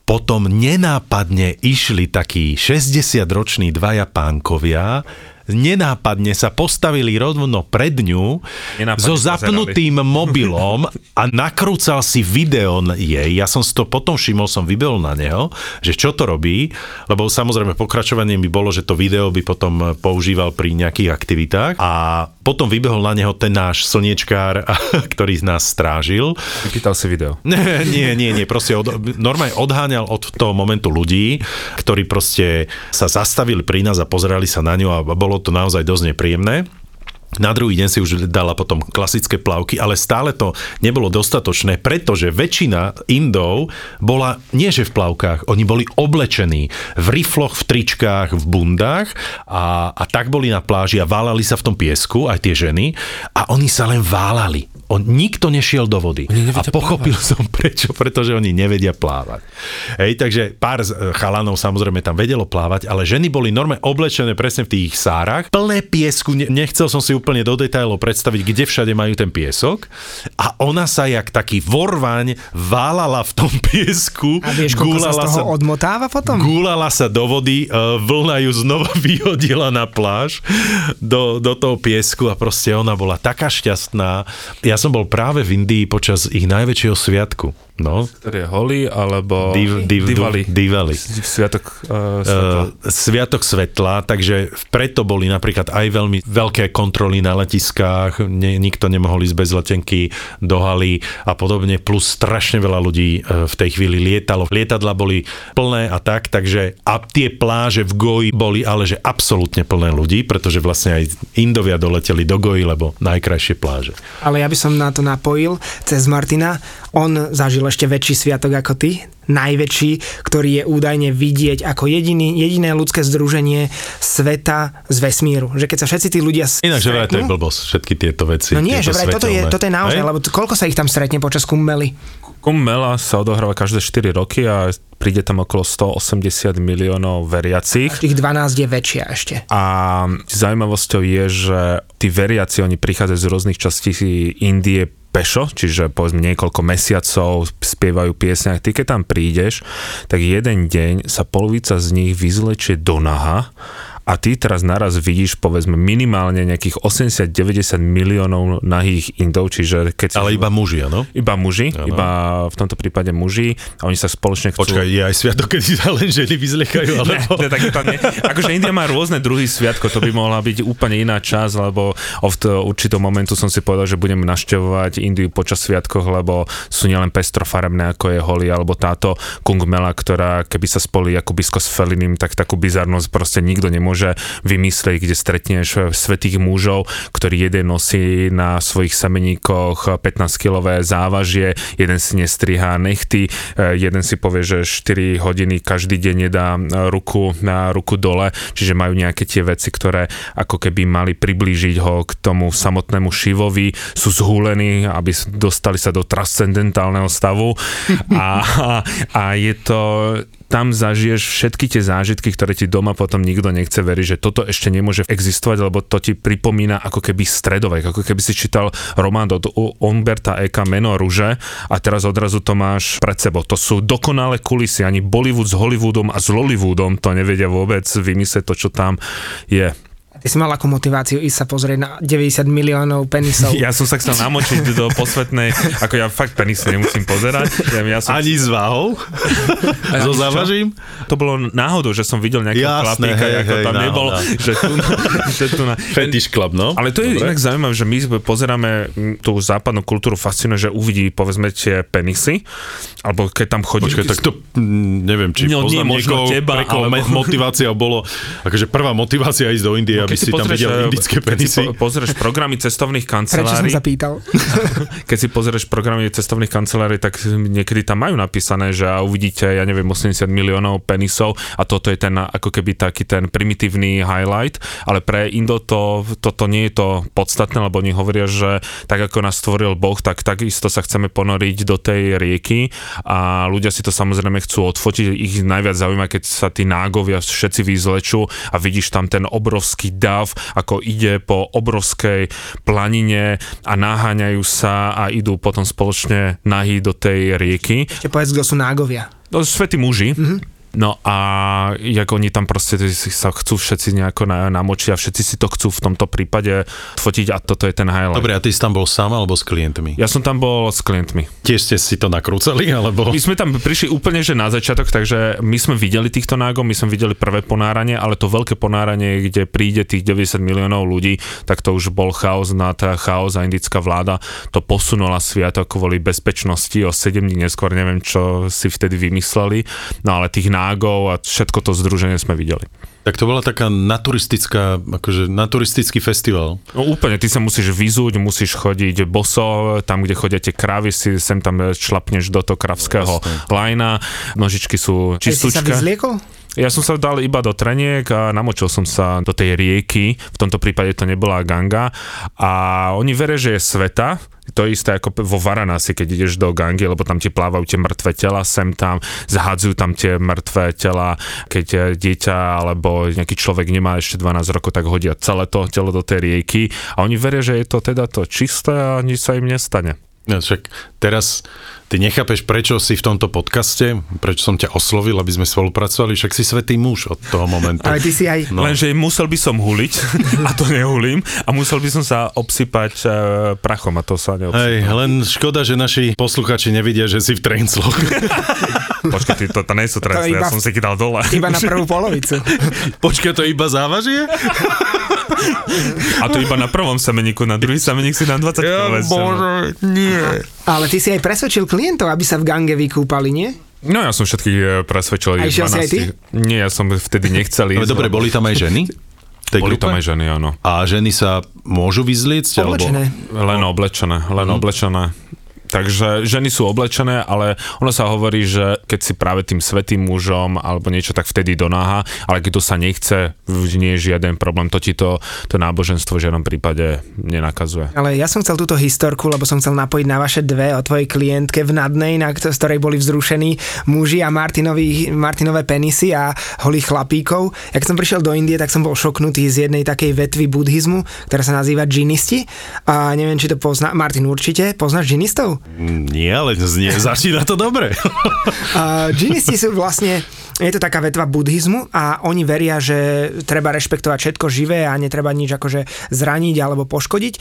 potom nenápadne išli takí 60-roční dvaja pánkovia, nenápadne sa postavili rovno pred ňu Nenápadne so pozerali. zapnutým mobilom a nakrúcal si video jej. Ja som si to potom všimol, som vybehol na neho, že čo to robí, lebo samozrejme pokračovanie by bolo, že to video by potom používal pri nejakých aktivitách a potom vybehol na neho ten náš slniečkár, ktorý nás strážil Vypýtal si video. nie, nie, nie, nie, proste od, normálne odháňal od toho momentu ľudí, ktorí proste sa zastavili pri nás a pozerali sa na ňu a bolo to naozaj dosť nepríjemné. Na druhý deň si už dala potom klasické plavky, ale stále to nebolo dostatočné, pretože väčšina Indov bola nie že v plavkách, oni boli oblečení v rifloch, v tričkách, v bundách a, a tak boli na pláži a válali sa v tom piesku, aj tie ženy, a oni sa len válali. On, nikto nešiel do vody. A pochopil som prečo, pretože oni nevedia plávať. Hej, takže pár z- chalanov samozrejme tam vedelo plávať, ale ženy boli normálne oblečené presne v tých sárach, plné piesku, ne- nechcel som si úplne do detailov predstaviť, kde všade majú ten piesok a ona sa jak taký vorvaň válala v tom piesku, A vieš, koľko sa z toho odmotáva potom? Gúlala sa do vody, e, vlna ju znova vyhodila na pláž do, do toho piesku a proste ona bola taká šťastná. Ja som bol práve v Indii počas ich najväčšieho sviatku. No, Ktorý je holý, alebo Div- div- Divali. Divali. Sviatok uh, svetla. Uh, Sviatok svetla, takže preto boli napríklad aj veľmi veľké kontroly na letiskách, ne, nikto nemohol ísť bez letenky do haly a podobne, plus strašne veľa ľudí uh, v tej chvíli lietalo. Lietadla boli plné a tak, takže a tie pláže v Goji boli ale že absolútne plné ľudí, pretože vlastne aj Indovia doleteli do Goji, lebo najkrajšie pláže. Ale ja by som na to napojil cez Martina. On zažil ešte väčší sviatok ako ty, najväčší, ktorý je údajne vidieť ako jediný, jediné ľudské združenie sveta z vesmíru. Že keď sa všetci tí ľudia Inak, že vraj to je blbosť, všetky tieto veci. No nie, že vraj toto je, toto je naozaj, lebo koľko sa ich tam stretne počas kummely? Kumbela sa odohráva každé 4 roky a príde tam okolo 180 miliónov veriacich. Tých 12 je väčšia ešte. A zaujímavosťou je, že tí veriaci, oni prichádzajú z rôznych častí Indie pešo, čiže povedzme niekoľko mesiacov spievajú piesne. A ty keď tam prídeš, tak jeden deň sa polovica z nich vyzlečie do naha a ty teraz naraz vidíš povedzme minimálne nejakých 80-90 miliónov nahých Indov, čiže keď si... Ale iba muži, áno? Iba muži, Áno. iba v tomto prípade muži a oni sa spoločne chcú... Počkaj, je aj sviatok, kedy sa len ženy vyzliekajú, Ne, alebo... je tak, to nie. Akože India má rôzne druhy sviatko, to by mohla byť úplne iná časť, lebo od určitého momentu som si povedal, že budem naštevovať Indiu počas sviatkoch, lebo sú nielen pestrofarebné, ako je Holi, alebo táto Kung Mela, ktorá keby sa spolí ako Bisko s Felinim, tak takú bizarnosť proste nikto nemôže vymyslieť, kde stretneš svetých mužov, ktorý jeden nosí na svojich semeníkoch 15-kilové závažie, jeden si nestrihá nechty, eh, jeden si povie, že 4 hodiny každý deň nedá eh, ruku na ruku dole, čiže majú nejaké tie veci, ktoré ako keby mali priblížiť ho k tomu samotnému Šivovi, sú zhúlení, aby dostali sa do transcendentálneho stavu. A, a je to tam zažiješ všetky tie zážitky, ktoré ti doma potom nikto nechce veriť, že toto ešte nemôže existovať, lebo to ti pripomína ako keby stredovek, ako keby si čítal román od Umberta Eka Meno Ruže a teraz odrazu to máš pred sebou. To sú dokonalé kulisy, ani Bollywood s Hollywoodom a s Lollywoodom to nevedia vôbec vymyslieť to, čo tam je. Ty si mal akú motiváciu ísť sa pozrieť na 90 miliónov penisov? Ja som sa chcel namočiť do posvetnej, ako ja fakt penisy nemusím pozerať. Ja, ja som, Ani s váhou? so závažím? to bolo náhodou, že som videl nejakého Jasné, chlapíka, hej, ako hej, tam náhoda. nebol, že tu, že tu na... Fetish club, no. Ale to je Dobre. inak zaujímavé, že my pozeráme tú západnú kultúru fascinuje, že uvidí povedzme tie penisy, alebo keď tam chodí... Počkaj, tak to neviem, či No, nie možno niekoho, teba, alebo- motivácia bolo, akože prvá motivácia ísť do Indie, aby si tam videl eh, indické keď si penisy. po, pozrieš programy cestovných Prečo som kancelárií, sa pýtal? keď si pozrieš programy cestovných kancelárií, tak niekedy tam majú napísané, že a uvidíte, ja neviem, 80 miliónov penisov a toto je ten ako keby taký ten primitívny highlight, ale pre Indo to, toto nie je to podstatné, lebo oni hovoria, že tak ako nás stvoril Boh, tak takisto sa chceme ponoriť do tej rieky a ľudia si to samozrejme chcú odfotiť. Ich najviac zaujíma, keď sa tí nágovia všetci vyzlečú a vidíš tam ten obrovský dav, ako ide po obrovskej planine a naháňajú sa a idú potom spoločne nahý do tej rieky. Ešte povedz, kto sú nágovia. No, svätí muži. Mm-hmm. No a jak oni tam proste sa chcú všetci nejako na, namočiť a všetci si to chcú v tomto prípade fotiť a toto je ten highlight. Dobre, a ty si tam bol sám alebo s klientmi? Ja som tam bol s klientmi. Tiež ste si to nakrúcali, alebo... My sme tam prišli úplne že na začiatok, takže my sme videli týchto nágov, my sme videli prvé ponáranie, ale to veľké ponáranie, kde príde tých 90 miliónov ľudí, tak to už bol chaos nad chaos a indická vláda to posunula sviatok kvôli bezpečnosti o 7 dní neskôr, neviem čo si vtedy vymysleli, no ale tých nágov a všetko to združenie sme videli. Tak to bola taká naturistická, akože naturistický festival. No úplne, ty sa musíš vyzúť, musíš chodiť boso, tam, kde chodia tie krávy, si sem tam šlapneš do toho kravského lajna, nožičky sú Ty si sa čistúčka. vyzliekol? Ja som sa dal iba do treniek a namočil som sa do tej rieky, v tomto prípade to nebola Ganga a oni veria, že je sveta, to isté ako vo Varanasi, keď ideš do Gangy, lebo tam ti plávajú tie mŕtve tela, sem tam, zhadzujú tam tie mŕtve tela, keď dieťa alebo nejaký človek nemá ešte 12 rokov, tak hodia celé to telo do tej rieky a oni veria, že je to teda to čisté a nič sa im nestane. Ja, však teraz ty nechápeš, prečo si v tomto podcaste, prečo som ťa oslovil, aby sme spolupracovali, však si svetý muž od toho momentu. Ale ty si aj... No. Lenže musel by som huliť a to nehulím a musel by som sa obsypať e, prachom a to sa neobsypať. Hej, len škoda, že naši posluchači nevidia, že si v trencloch. Počkaj, ty, to, to nie sú iba ja som si ich dal dole. Iba na prvú polovicu. Počkaj, to iba závažie? A to iba na prvom semeníku, na druhý semeník si dám 20 kg. nie. Ale ty si aj presvedčil klientov, aby sa v gange vykúpali, nie? No ja som všetkých e, presvedčil. A išiel si aj ty? 12. Nie, ja som vtedy nechcel ísť. dobre, boli tam aj ženy? Tej boli grupe? tam aj ženy, áno. A ženy sa môžu vyzliecť? Oblečené. Len oblečené, len Mhm. oblečené. Takže ženy sú oblečené, ale ono sa hovorí, že keď si práve tým svetým mužom alebo niečo tak vtedy donáha, ale kto sa nechce, nie je žiaden problém, to ti to, to náboženstvo v žiadnom prípade nenakazuje. Ale ja som chcel túto historku, lebo som chcel napojiť na vaše dve o tvojej klientke v Nadnej, na z ktorej boli vzrušení muži a Martinovi, Martinové penisy a holých chlapíkov. Ja keď som prišiel do Indie, tak som bol šoknutý z jednej takej vetvy buddhizmu, ktorá sa nazýva džinisti. A neviem, či to pozná. Martin určite. Poznáš džinistov? Nie, ale znie, začína to dobre. Uh, džinisti sú vlastne, je to taká vetva buddhizmu a oni veria, že treba rešpektovať všetko živé a netreba nič akože zraniť alebo poškodiť.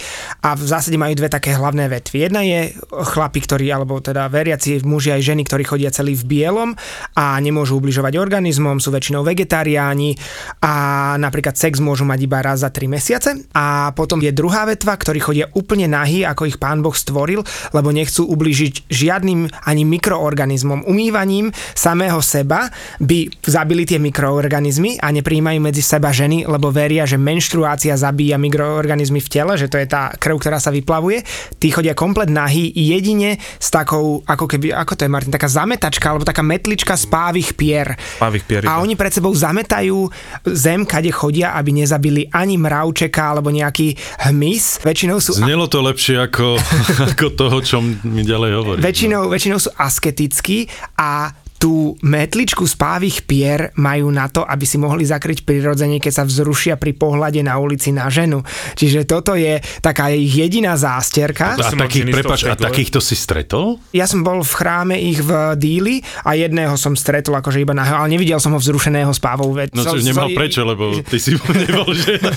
A v zásade majú dve také hlavné vetvy. Jedna je chlapi, ktorí, alebo teda veriaci muži aj ženy, ktorí chodia celý v bielom a nemôžu ubližovať organizmom, sú väčšinou vegetariáni a napríklad sex môžu mať iba raz za 3 mesiace. A potom je druhá vetva, ktorí chodia úplne nahý, ako ich pán Boh stvoril, lebo nechcú ubližiť žiadnym ani mikroorganizmom. Umývaním samého seba by zabili tie mikroorganizmy a nepríjmajú medzi seba ženy, lebo veria, že menštruácia zabíja mikroorganizmy v tele, že to je tá krv, ktorá sa vyplavuje. Tí chodia komplet nahý jedine s takou, ako keby, ako to je Martin, taká zametačka alebo taká metlička z pávých pier. Pávých pier, A oni pred sebou zametajú zem, kade chodia, aby nezabili ani mravčeka alebo nejaký hmyz. Väčšinou sú Znelo to lepšie ako, ako toho, čo mi ďalej hovorí. Väčšinou, väčšinou sú asketickí a tú metličku z pávých pier majú na to, aby si mohli zakryť prirodzene, keď sa vzrušia pri pohľade na ulici na ženu. Čiže toto je taká ich jediná zásterka. A, mal takých, prepač, a takýchto si stretol? Ja som bol v chráme ich v díli a jedného som stretol akože iba na ale nevidel som ho vzrušeného s pávou. Veď No čo nemal som- prečo, lebo ty si nebol žena.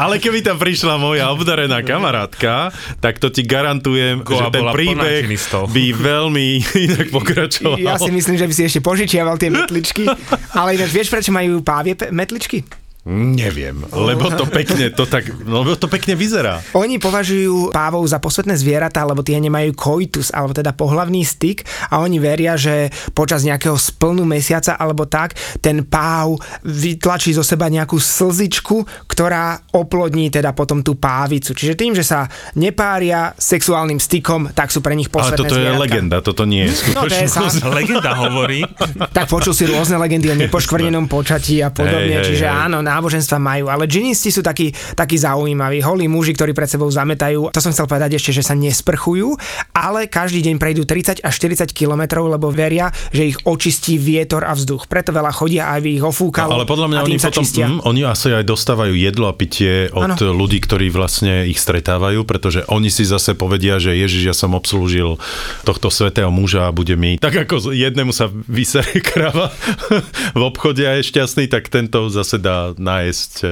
Ale keby tam prišla moja obdarená kamarátka, tak to ti garantujem, Goa že ten príbeh by veľmi inak pokračoval. Ja si myslím, že by si ešte požičiaval tie metličky. Ale ináč vieš, prečo majú pávie metličky? Neviem, lebo to pekne, to tak, no, lebo to pekne vyzerá. Oni považujú pávov za posvetné zvieratá, lebo tie nemajú koitus, alebo teda pohlavný styk a oni veria, že počas nejakého splnu mesiaca alebo tak, ten páv vytlačí zo seba nejakú slzičku, ktorá oplodní teda potom tú pávicu. Čiže tým, že sa nepária sexuálnym stykom, tak sú pre nich Ale posvetné toto je zvieratka. legenda, toto nie je No to je skutočnosť. sám. Legenda hovorí, Tak počul si rôzne legendy o nepoškvrnenom počatí a podobne, Hej, hej, čiže hej. áno, náboženstva majú, ale džinisti sú takí, takí zaujímaví, holí muži, ktorí pred sebou zametajú, to som chcel povedať ešte, že sa nesprchujú, ale každý deň prejdú 30 až 40 kilometrov, lebo veria, že ich očistí vietor a vzduch. Preto veľa chodia, aby ich ofúkalo Ale podľa mňa oni potom, mm, oni asi aj dostávajú jedlo a pitie od Áno. ľudí, ktorí vlastne ich stretávajú, pretože oni si zase povedia, že Ježiš, ja som obslúžil tohto svetého muža a bude mi, tak ako jednému sa vysere krava v obchode a je šťastný, tak tento zase dá nájsť e,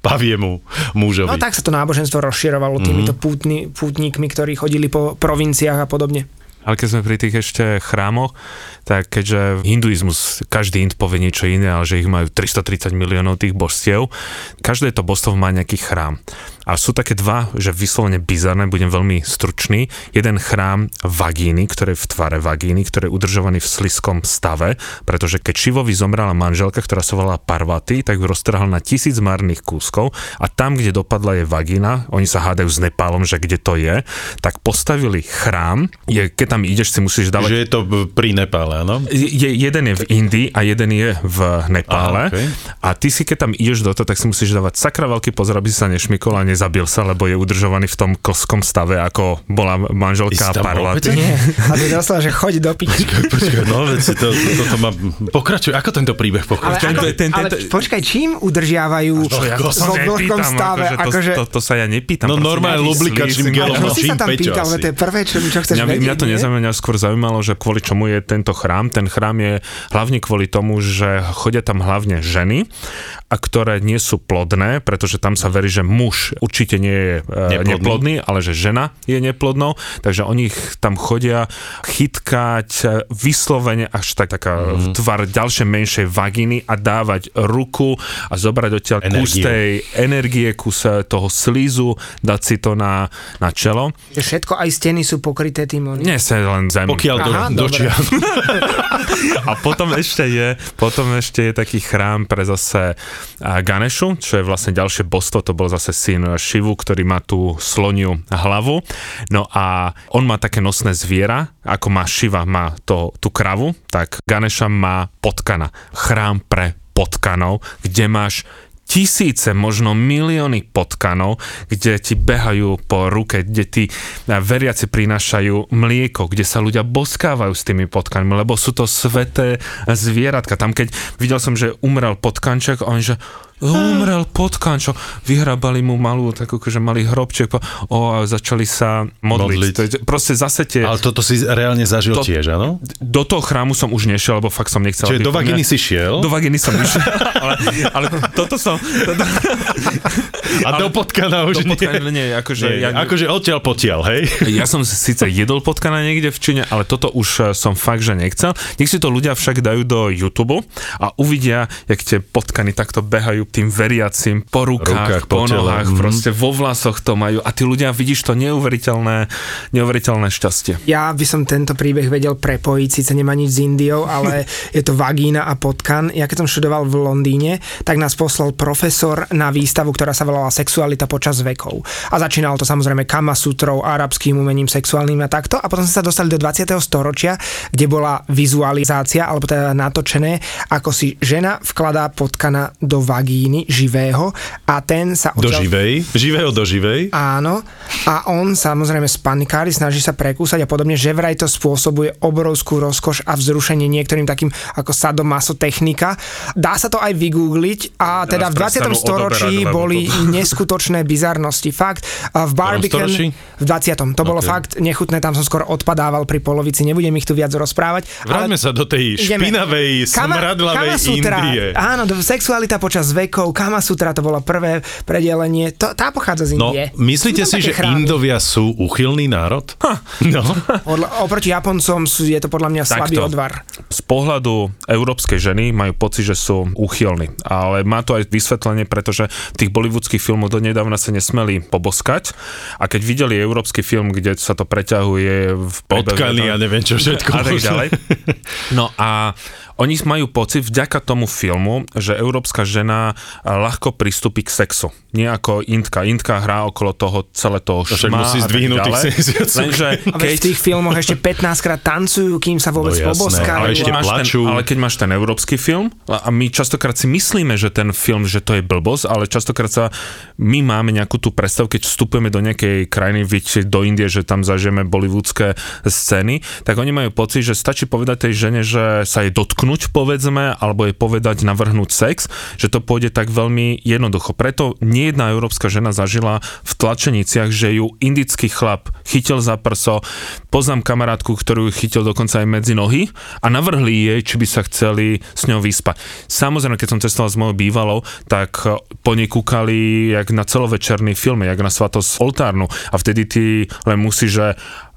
paviemu mužovi. No tak sa to náboženstvo rozširovalo týmito pútni, pútnikmi, ktorí chodili po provinciách a podobne. Ale keď sme pri tých ešte chrámoch, tak keďže hinduizmus, každý Ind povie niečo iné, ale že ich majú 330 miliónov tých božstiev, každé to božstvo má nejaký chrám. A sú také dva, že vyslovene bizarné, budem veľmi stručný. Jeden chrám vagíny, ktorý je v tvare vagíny, ktorý je udržovaný v sliskom stave, pretože keď Šivovi zomrela manželka, ktorá sa volala Parvati, tak ju roztrhal na tisíc marných kúskov a tam, kde dopadla je vagína, oni sa hádajú s Nepálom, že kde to je, tak postavili chrám, je, keď tam ideš, si musíš dávať Že je to pri Nepále, áno? je, jeden je v Indii a jeden je v Nepále. Aha, okej. A ty si, keď tam ideš do toho, tak si musíš dávať sakra veľký pozor, aby si sa nešmykol a nezabil sa, lebo je udržovaný v tom koskom stave, ako bola manželka Parvati. Nie, a to je doslova, že choď do piči. Počkaj, no veď si to, toto má... Pokračuj, ako tento príbeh Ale, pokračuje? Ten- ako, ten- ten- ale počkaj, čím udržiavajú Čo ja to v sa nepýtam, stave? akože to, Akože, to, to, sa ja nepýtam. No normálne lublikačným gelom, ale- čo si sa tam pýtal, to je prvé, čo, čo chceš Mňa, vedieť, mňa to nezaujíma, skôr zaujímalo, že kvôli čomu je tento chrám. Ten chrám je hlavne kvôli tomu, že chodia tam hlavne ženy, a ktoré nie sú plodné, pretože tam sa verí, že muž určite nie je Neplodný. e, neplodný, ale že žena je neplodnou, takže oni tam chodia chytkať e, vyslovene až tak taká mm. tvar ďalšej menšej vagíny a dávať ruku a zobrať odtiaľ kus Energiu. tej energie, kus e, toho slízu, dať si to na, na čelo. Že všetko, aj steny sú pokryté tým. oný- Nie sa len zem. Pokiaľ do, Aha, do čian. A potom ešte je, potom ešte je taký chrám pre zase Ganešu, čo je vlastne ďalšie božstvo, to bol zase syn Šivu, ktorý má tú sloniu hlavu. No a on má také nosné zviera, ako má Šiva, má to, tú kravu, tak Ganeša má potkana. Chrám pre potkanov, kde máš tisíce, možno milióny potkanov, kde ti behajú po ruke, kde ti veriaci prinášajú mlieko, kde sa ľudia boskávajú s tými potkanmi, lebo sú to sveté zvieratka. Tam keď videl som, že umrel potkanček, on že umrel potkan, čo vyhrabali mu malú, takú, že malý hrobček o, a začali sa modliť. Modliť. To je, proste zase tie, Ale toto si reálne zažil To- tiež, áno? do toho chrámu som už nešiel, lebo fakt som nechcel. Čiže do vagíny si šiel Do vagíny som išiel, ale, ale toto som... Toto, a do potkana už do nie. potkana, nie, akože, Nie, ja, akože odtiaľ potiaľ, hej? ja som síce jedol potkana niekde v Číne, ale toto už eh, som fakt, že nechcel. Nech si to ľudia však dajú do YouTube a uvidia, jak tie potkany takto behajú tým veriacim po Rukách, rukách, po po, tele, nohách, mhm. proste vo vlasoch to majú a tí ľudia vidíš to neuveriteľné, neuveriteľné šťastie. Ja by som tento príbeh vedel prepojiť, síce nemá nič s Indiou, ale je to vagína a potkan. Ja keď som študoval v Londýne, tak nás poslal profesor na výstavu, ktorá sa volala Sexualita počas vekov. A začínalo to samozrejme Kama sutrou, arabským umením sexuálnym a takto. A potom sme sa dostali do 20. storočia, kde bola vizualizácia, alebo teda natočené, ako si žena vkladá potkana do vagíny živého a ten sa Do odtiaľ- živej, živého do živej. Áno, a on samozrejme spanikári, snaží sa prekúsať a podobne, že vraj to spôsobuje obrovskú rozkoš a vzrušenie niektorým takým ako sadomaso technika. Dá sa to aj vygoogliť a teda v 20. prestanú storočí boli to- neskutočné bizarnosti. Fakt, v Barbican v 20. To bolo Ok. fakt nechutné, tam som skoro odpadával pri polovici, nebudem ich tu viac rozprávať. Vráťme sa do tej Ideme. špinavej, smradlavej Indie. Áno, sexualita počas vekov, Kamasutra to bolo prvé predelenie, to, tá pochádza z No, Indie. myslíte Sú tam si, že chrámy. Indovia sú uchylný národ? No. Podľa, oproti Japoncom sú, je to podľa mňa slabý Takto. odvar. Z pohľadu európskej ženy majú pocit, že sú úchylní, ale má to aj vysvetlenie, pretože tých bollywoodských filmoch do nedávna sa nesmeli poboskať a keď videli európsky film, kde sa to preťahuje v Potkany a neviem čo všetko. a tak ďalej. No a oni majú pocit vďaka tomu filmu, že európska žena ľahko pristúpi k sexu. Nie ako Indka. Indka hrá okolo toho celé toho však šma musí zdvihnúť tých ďalej. 70 Lenže A veď v tých filmoch ešte 15 krát tancujú, kým sa vôbec No poboskajú. ale ešte keď máš ten, plačú. ale keď máš ten európsky film, a my častokrát si myslíme, že ten film, že to je blbosť, ale častokrát sa my máme nejakú tú predstavu, keď vstupujeme do nejakej krajiny, do Indie, že tam zažijeme bollywoodske scény, tak oni majú pocit, že stačí povedať tej žene, že sa jej dotknúť, povedzme, alebo jej povedať navrhnúť sex, že to pôjde tak veľmi jednoducho. Preto nie jedna európska žena zažila v tlačeniciach, že ju indický chlap chytil za prso, poznám kamarátku, ktorú chytil dokonca aj medzi nohy a navrhli jej, či by sa chceli s ňou vyspať. Samozrejme, keď som cestoval s mojou bývalou, tak po nej kúkali jak na celovečerný film, jak na svatosť oltárnu a vtedy ty len musíš, že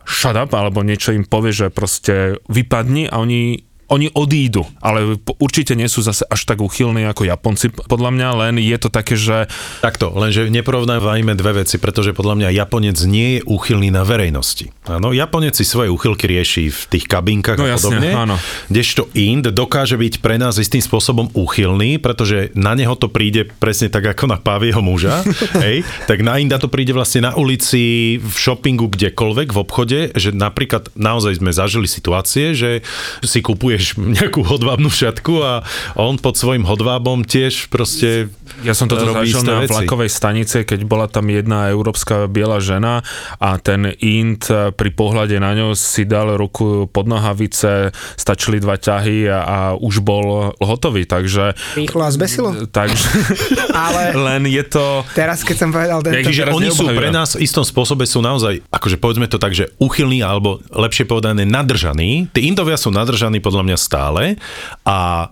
shut up, alebo niečo im povie, že proste vypadni a oni oni odídu, ale určite nie sú zase až tak uchylní ako Japonci, podľa mňa, len je to také, že Takto, lenže neporovnávajme dve veci, pretože podľa mňa Japonec nie je úchylný na verejnosti. Áno, Japonec si svoje úchylky rieši v tých kabinkách No a jasne, podobne. áno. Kdežto Ind dokáže byť pre nás istým spôsobom úchylný, pretože na neho to príde presne tak ako na pávieho muža. hej, tak na Inda to príde vlastne na ulici, v shoppingu, kdekoľvek, v obchode, že napríklad naozaj sme zažili situácie, že si kupuješ nejakú hodvábnu šatku a on pod svojim hodvábom tiež proste Ja som toto robí zažil na veci. vlakovej stanice, keď bola tam jedna európska biela žena a ten int eh, pri pohľade na ňu si dal ruku pod nohavice, stačili dva ťahy a, a už bol hotový, takže, Rýchlo a zbesilo. takže Ale len je to... teraz, keď som povedal tento... Čiže oni sú pre nás v istom spôsobe sú naozaj, akože povedzme to tak, že uchylní alebo lepšie povedané nadržaní. Tí Indovia sú nadržaní podľa mňa stále a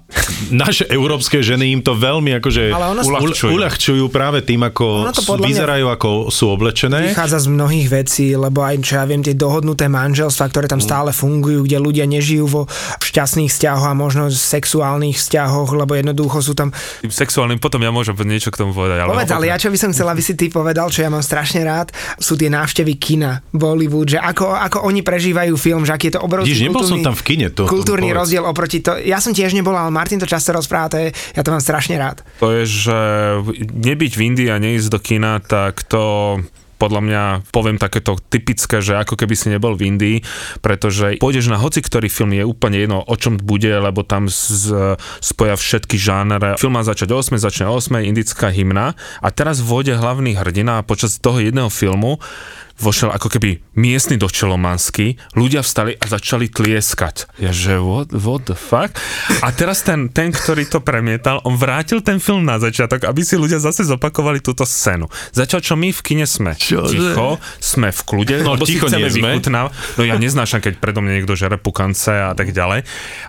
naše európske ženy im to veľmi akože uľahčujú. uľahčujú práve tým, ako to sú, mňa- vyzerajú, ako sú oblečené. Vychádza z mnohých vecí, lebo aj, čo ja viem, tie dohodnuté manželstva, ktoré Mm. tam stále fungujú, kde ľudia nežijú vo šťastných vzťahoch a možno sexuálnych vzťahoch, lebo jednoducho sú tam... Tým sexuálnym, potom ja môžem niečo k tomu povedať. Ale Povedz, ale ja čo by som chcel, aby si ty povedal, čo ja mám strašne rád, sú tie návštevy kina Bollywood, že ako, ako oni prežívajú film, že aký je to obrovský Vidíš, nebol som tam v kine, to- to kultúrny povedz. Rozdiel oproti to. Ja som tiež nebol, ale Martin to často rozpráva, to je, ja to mám strašne rád. To je, že nebyť v Indii a neísť do kina, tak to podľa mňa poviem takéto typické, že ako keby si nebol v Indii, pretože pôjdeš na hoci ktorý film, je úplne jedno, o čom bude, lebo tam z, spoja všetky žánre. Film má začať o 8, začne o 8, indická hymna a teraz vôjde hlavný hrdina a počas toho jedného filmu vošiel ako keby miestny do Čelomansky, ľudia vstali a začali tlieskať. Ja že what, what the fuck? A teraz ten, ten, ktorý to premietal, on vrátil ten film na začiatok, aby si ľudia zase zopakovali túto scénu. Zatiaľ, čo my v kine sme Čože? ticho, sme v kľude, No, lebo si ticho chceme nie sme. vychutnávať. No ja neznášam, keď predo mňa niekto žere pukance a tak ďalej.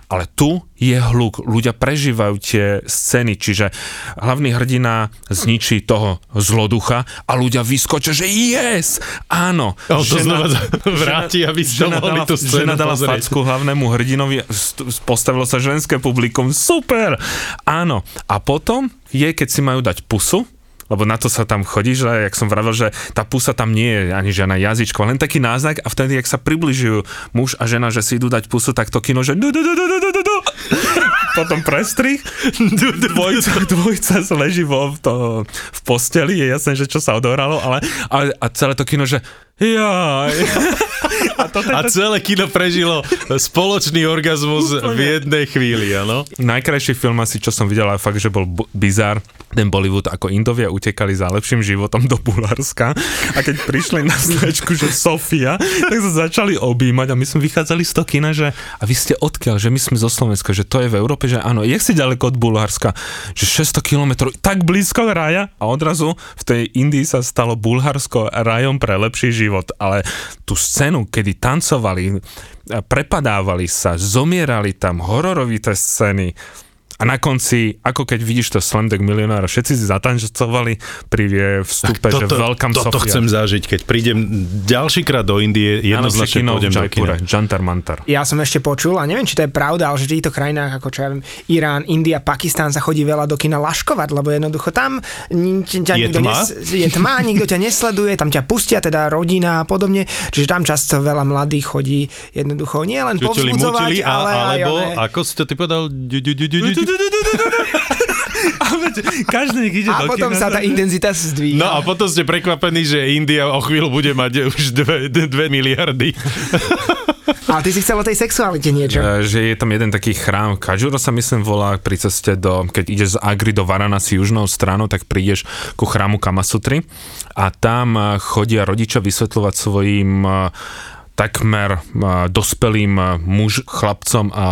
Ale tu je hluk, ľudia prežívajú tie scény, čiže hlavný hrdina zničí toho zloducha a ľudia vyskočia, že yes, áno. On to znova vráti, aby ste žena dala, tú scénu žena dala pozrieť. facku hlavnému hrdinovi, st- postavilo sa ženské publikum, super, áno. A potom je, keď si majú dať pusu, lebo na to sa tam chodí, že jak som vravel, že tá pusa tam nie je ani žiadna jazyčko, len taký náznak a vtedy, jak sa približujú muž a žena, že si idú dať pusu, tak to kino, že potom prestrih, dvojca, dvojca leží vo, to, v posteli, je jasné, že čo sa odohralo, ale, ale a celé to kino, že jaj. A toto je A celé kino prežilo spoločný orgazmus v jednej chvíli, áno? Najkrajší film asi, čo som videl, ale fakt, že bol bu- bizar, ten Bollywood, ako Indovia utekali za lepším životom do Bulharska. A keď prišli na značku, že Sofia, tak sa začali objímať a my sme vychádzali z toho kina, že a vy ste odkiaľ, že my sme zo Slovenska, že to je v Európe, že áno, jak si ďaleko od Bulharska, že 600 kilometrov, tak blízko raja? A odrazu v tej Indii sa stalo Bulharsko rajom pre lepší život, ale tú scénu, kedy tancovali, prepadávali sa, zomierali tam, hororovité scény, a na konci, ako keď vidíš to Slam Dunk milionára, všetci si zatancovali pri eh, vstupe, že Welcome toto Sofia. chcem zažiť, keď prídem ďalší krát do Indie, jednoznačne pôjdem do kina. Jantar Mantar. Ja som ešte počul, a neviem, či to je pravda, ale že v týchto krajinách ako čo ja viem, Irán, India, Pakistán sa chodí veľa do kina laškovať, lebo jednoducho tam ťa Je nikto tma? Nes, je tma, nikto ťa nesleduje, tam ťa pustia, teda rodina a podobne, čiže tam často veľa mladých chodí jednoducho nie len povzbudzovať, ale aj alebo, ako si to ty povedal? A každý nech ide a do potom kina, sa tá že- intenzita zdvíha. No a potom ste prekvapení, že India o chvíľu bude mať už 2 miliardy. Ale ty si chcel o tej sexualite niečo. E, že je tam jeden taký chrám, Kajuro sa myslím volá pri ceste do, keď ideš z Agri do Varanasi južnou stranou, tak prídeš ku chrámu Kamasutry a tam e, chodia rodičia vysvetľovať svojim e, takmer dospelým muž, chlapcom a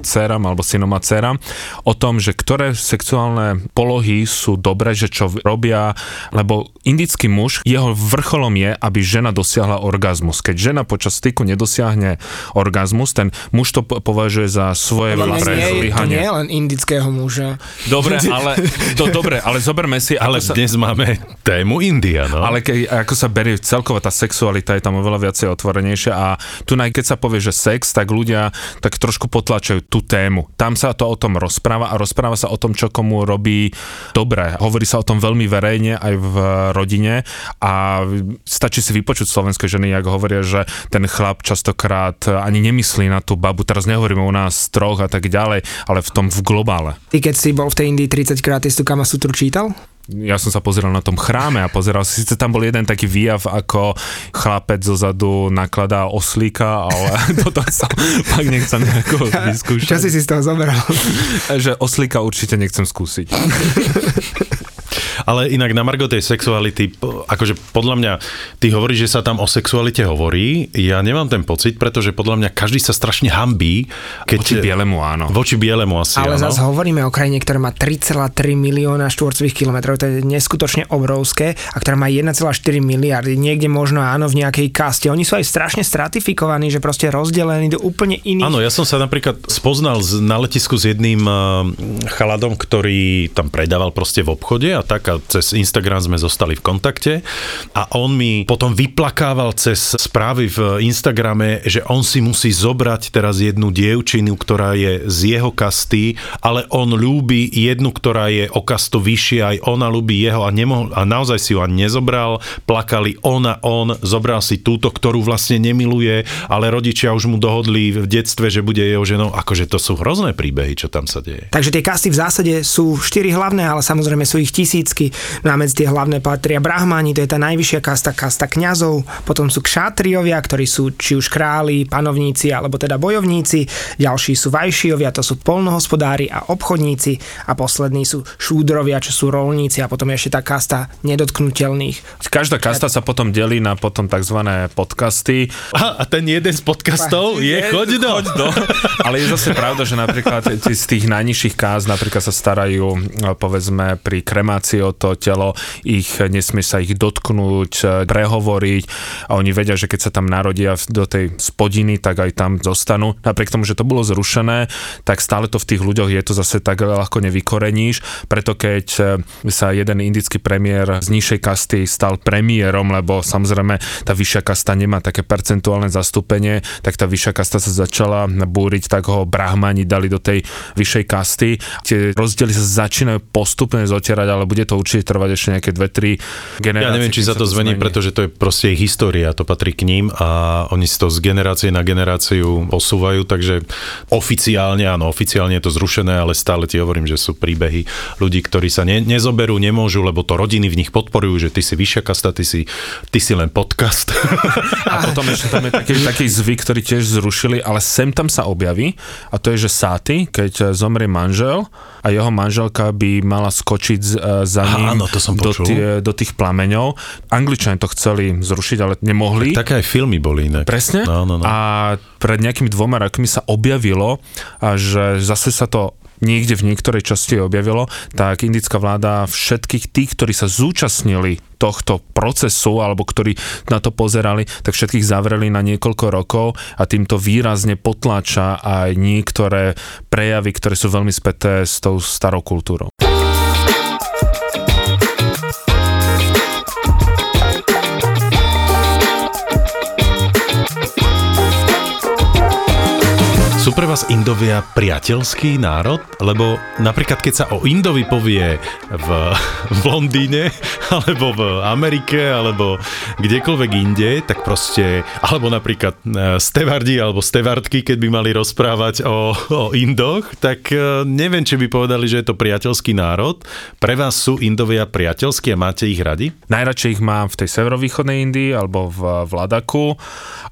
dcerám alebo synom a dcerám o tom, že ktoré sexuálne polohy sú dobré, že čo robia, lebo indický muž, jeho vrcholom je, aby žena dosiahla orgazmus. Keď žena počas styku nedosiahne orgazmus, ten muž to po- považuje za svoje mňa vlastné nie, to nie zlyhanie. je len indického muža. Dobre, ale, do, dobre, ale zoberme si, Ale sa, dnes máme tému India, no. ale ke, ako sa berie celková tá sexualita, je tam oveľa viacej otvorenejšia a tu keď sa povie, že sex, tak ľudia tak trošku potlačajú tú tému. Tam sa to o tom rozpráva a rozpráva sa o tom, čo komu robí dobre. Hovorí sa o tom veľmi verejne aj v rodine a stačí si vypočuť slovenské ženy, jak hovoria, že ten chlap častokrát ani nemyslí na tú babu. Teraz nehovoríme o nás troch a tak ďalej, ale v tom v globále. Ty keď si bol v tej Indii 30 krát, si tú Kamasutru čítal? Ja som sa pozeral na tom chráme a pozeral si, síce tam bol jeden taký výjav, ako chlapec zozadu nakladá oslíka, ale toto som fakt nechcem nejako vyskúšať. Čo si si z toho zoberal? Že oslíka určite nechcem skúsiť. Ale inak na Margo tej sexuality, akože podľa mňa, ty hovoríš, že sa tam o sexualite hovorí, ja nemám ten pocit, pretože podľa mňa každý sa strašne hambí, keď... Voči bielemu áno. Voči bielemu asi, Ale áno. zase hovoríme o krajine, ktorá má 3,3 milióna štvorcových kilometrov, to je neskutočne obrovské, a ktorá má 1,4 miliardy. Niekde možno áno, v nejakej kaste. Oni sú aj strašne stratifikovaní, že proste rozdelení do úplne iných. Áno, ja som sa napríklad spoznal z, na letisku s jedným uh, chaladom, ktorý tam predával proste v obchode a tak a cez Instagram sme zostali v kontakte a on mi potom vyplakával cez správy v Instagrame, že on si musí zobrať teraz jednu dievčinu, ktorá je z jeho kasty, ale on ľúbi jednu, ktorá je o kastu vyššie, aj ona ľúbi jeho a, nemohol, a naozaj si ju ani nezobral, plakali on a on, zobral si túto, ktorú vlastne nemiluje, ale rodičia už mu dohodli v detstve, že bude jeho ženou. Akože to sú hrozné príbehy, čo tam sa deje. Takže tie kasty v zásade sú štyri hlavné, ale samozrejme sú ich tisícky kasty. No a medzi tie hlavné patria brahmani, to je tá najvyššia kasta, kasta kňazov, potom sú kšátriovia, ktorí sú či už králi, panovníci alebo teda bojovníci, ďalší sú vajšiovia, to sú polnohospodári a obchodníci a poslední sú šúdrovia, čo sú rolníci a potom je ešte tá kasta nedotknutelných. Každá kasta sa potom delí na potom tzv. podcasty. A, a ten jeden z podcastov je, je choď do. Choď do. Ale je zase pravda, že napríklad z tých najnižších káz napríklad sa starajú povedzme pri kremácii o to telo, ich nesmie sa ich dotknúť, prehovoriť a oni vedia, že keď sa tam narodia do tej spodiny, tak aj tam zostanú. Napriek tomu, že to bolo zrušené, tak stále to v tých ľuďoch je to zase tak ľahko nevykoreníš. Preto keď sa jeden indický premiér z nižšej kasty stal premiérom, lebo samozrejme tá vyššia kasta nemá také percentuálne zastúpenie, tak tá vyššia kasta sa začala búriť, tak ho brahmani dali do tej vyššej kasty. Tie rozdiely sa začínajú postupne zotierať, ale bude to určite trvať ešte nejaké 2-3 generácie. Ja neviem, či sa to zmení, pretože to je proste ich história, to patrí k ním a oni si to z generácie na generáciu posúvajú, takže oficiálne, áno, oficiálne je to zrušené, ale stále ti hovorím, že sú príbehy ľudí, ktorí sa ne, nezoberú, nemôžu, lebo to rodiny v nich podporujú, že ty si vyššia kasta, ty si, ty si len podcast. A potom ešte tam je taký, taký zvyk, ktorý tiež zrušili, ale sem tam sa objaví a to je, že sáty, keď zomrie manžel a jeho manželka by mala skočiť za ním Áno, to som do, tie, do tých plameňov. Angličania to chceli zrušiť, ale nemohli. Tak také aj filmy boli inak. Presne. No, no, no. A pred nejakými dvoma rokmi sa objavilo, že zase sa to niekde v niektorej časti objavilo, tak indická vláda všetkých tých, ktorí sa zúčastnili tohto procesu alebo ktorí na to pozerali, tak všetkých zavreli na niekoľko rokov a týmto výrazne potláča aj niektoré prejavy, ktoré sú veľmi späté s tou starou kultúrou. Sú pre vás Indovia priateľský národ? Lebo napríklad keď sa o Indovi povie v, v Londýne, alebo v Amerike, alebo kdekoľvek inde, tak proste, alebo napríklad e, stevardi alebo stevardky, keď by mali rozprávať o, o Indoch, tak e, neviem, či by povedali, že je to priateľský národ. Pre vás sú Indovia priateľskí a máte ich radi? Najradšej ich mám v tej severovýchodnej Indii alebo v, v Ladaku,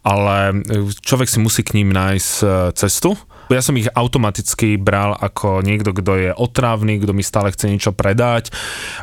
ale človek si musí k ním nájsť e, cestu cestu. Ja som ich automaticky bral ako niekto, kto je otrávny, kto mi stále chce niečo predať.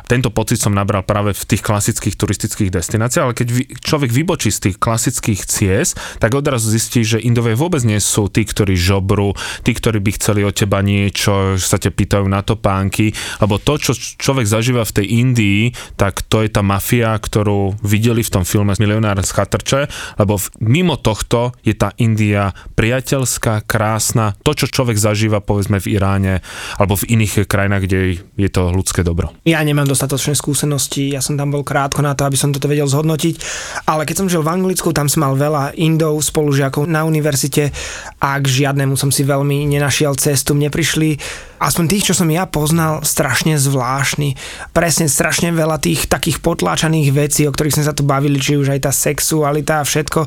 Tento pocit som nabral práve v tých klasických turistických destináciách, ale keď človek vybočí z tých klasických ciest, tak odrazu zistí, že Indovie vôbec nie sú tí, ktorí žobru, tí, ktorí by chceli od teba niečo, sa te pýtajú na to pánky, lebo to, čo človek zažíva v tej Indii, tak to je tá mafia, ktorú videli v tom filme Milionár z Chatrče, lebo mimo tohto je tá India priateľská, krásna, to, čo človek zažíva povedzme v Iráne alebo v iných krajinách, kde je to ľudské dobro. Ja nemám dostatočné skúsenosti, ja som tam bol krátko na to, aby som toto vedel zhodnotiť, ale keď som žil v Anglicku, tam som mal veľa Indov, spolužiakov na univerzite a k žiadnemu som si veľmi nenašiel cestu. Mne prišli aspoň tých, čo som ja poznal, strašne zvláštny. Presne strašne veľa tých takých potláčaných vecí, o ktorých sme sa tu bavili, či už aj tá sexualita a všetko.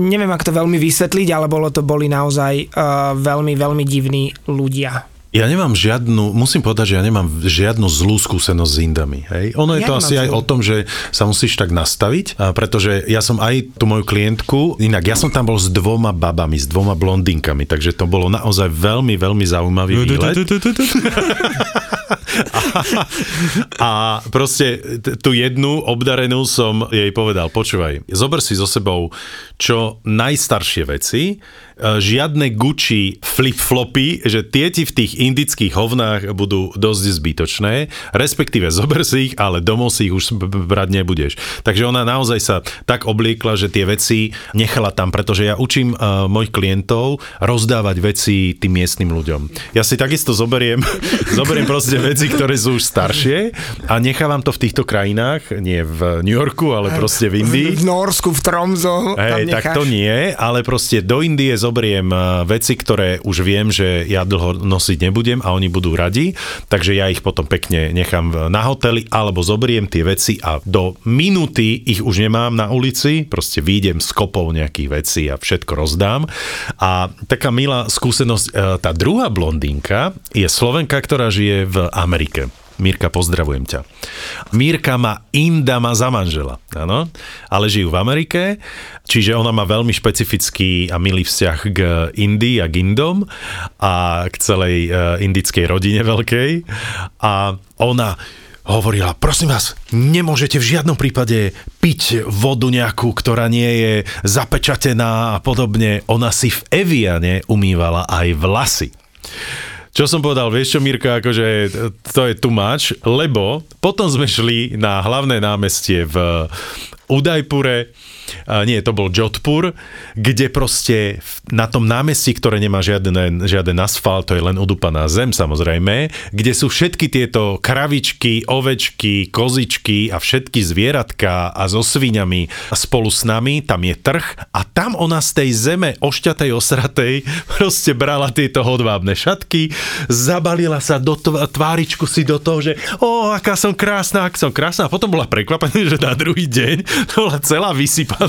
Neviem, ako to veľmi vysvetliť, ale bolo to boli naozaj uh, veľmi, veľmi divní ľudia. Ja nemám žiadnu, musím povedať, že ja nemám žiadnu zlú skúsenosť s Indami. Hej? Ono je ja to asi zlú. aj o tom, že sa musíš tak nastaviť, a pretože ja som aj tú moju klientku, inak ja som tam bol s dvoma babami, s dvoma blondinkami, takže to bolo naozaj veľmi, veľmi zaujímavý výlet. A proste tú jednu obdarenú som jej povedal, počúvaj, zober si so sebou čo najstaršie veci, žiadne Gucci flip-flopy, že tie ti v tých indických hovnách budú dosť zbytočné, respektíve zober si ich, ale domov si ich už brať nebudeš. Takže ona naozaj sa tak obliekla, že tie veci nechala tam, pretože ja učím uh, mojich klientov rozdávať veci tým miestnym ľuďom. Ja si takisto zoberiem, zoberiem proste veci, ktoré sú už staršie a nechávam to v týchto krajinách, nie v New Yorku, ale proste v Indii. V Norsku, v Tromzo. Hej, tak to nie, ale proste do Indie zoberiem zoberiem eh, veci, ktoré už viem, že ja dlho nosiť nebudem a oni budú radi, takže ja ich potom pekne nechám na hoteli alebo zoberiem tie veci a do minúty ich už nemám na ulici, proste výjdem s kopou nejakých vecí a všetko rozdám. A taká milá skúsenosť, eh, tá druhá blondínka je Slovenka, ktorá žije v Amerike. Mirka, pozdravujem ťa. Mirka má Inda má za manžela, áno, ale žijú v Amerike, čiže ona má veľmi špecifický a milý vzťah k Indii a k Indom a k celej uh, indickej rodine veľkej a ona hovorila, prosím vás, nemôžete v žiadnom prípade piť vodu nejakú, ktorá nie je zapečatená a podobne. Ona si v Eviane umývala aj vlasy. Čo som povedal, vieš čo Mirka, akože to je much, lebo potom sme šli na hlavné námestie v Udajpure, nie, to bol Jodhpur, kde proste na tom námestí, ktoré nemá žiaden, žiaden asfalt, to je len udupaná zem samozrejme, kde sú všetky tieto kravičky, ovečky, kozičky a všetky zvieratka a so svíňami spolu s nami, tam je trh a tam ona z tej zeme ošťatej, osratej proste brala tieto hodvábne šatky, zabalila sa do tváričku si do toho, že o, aká som krásna, aká som krásna. A potom bola prekvapená, že na druhý deň bola celá vysypaná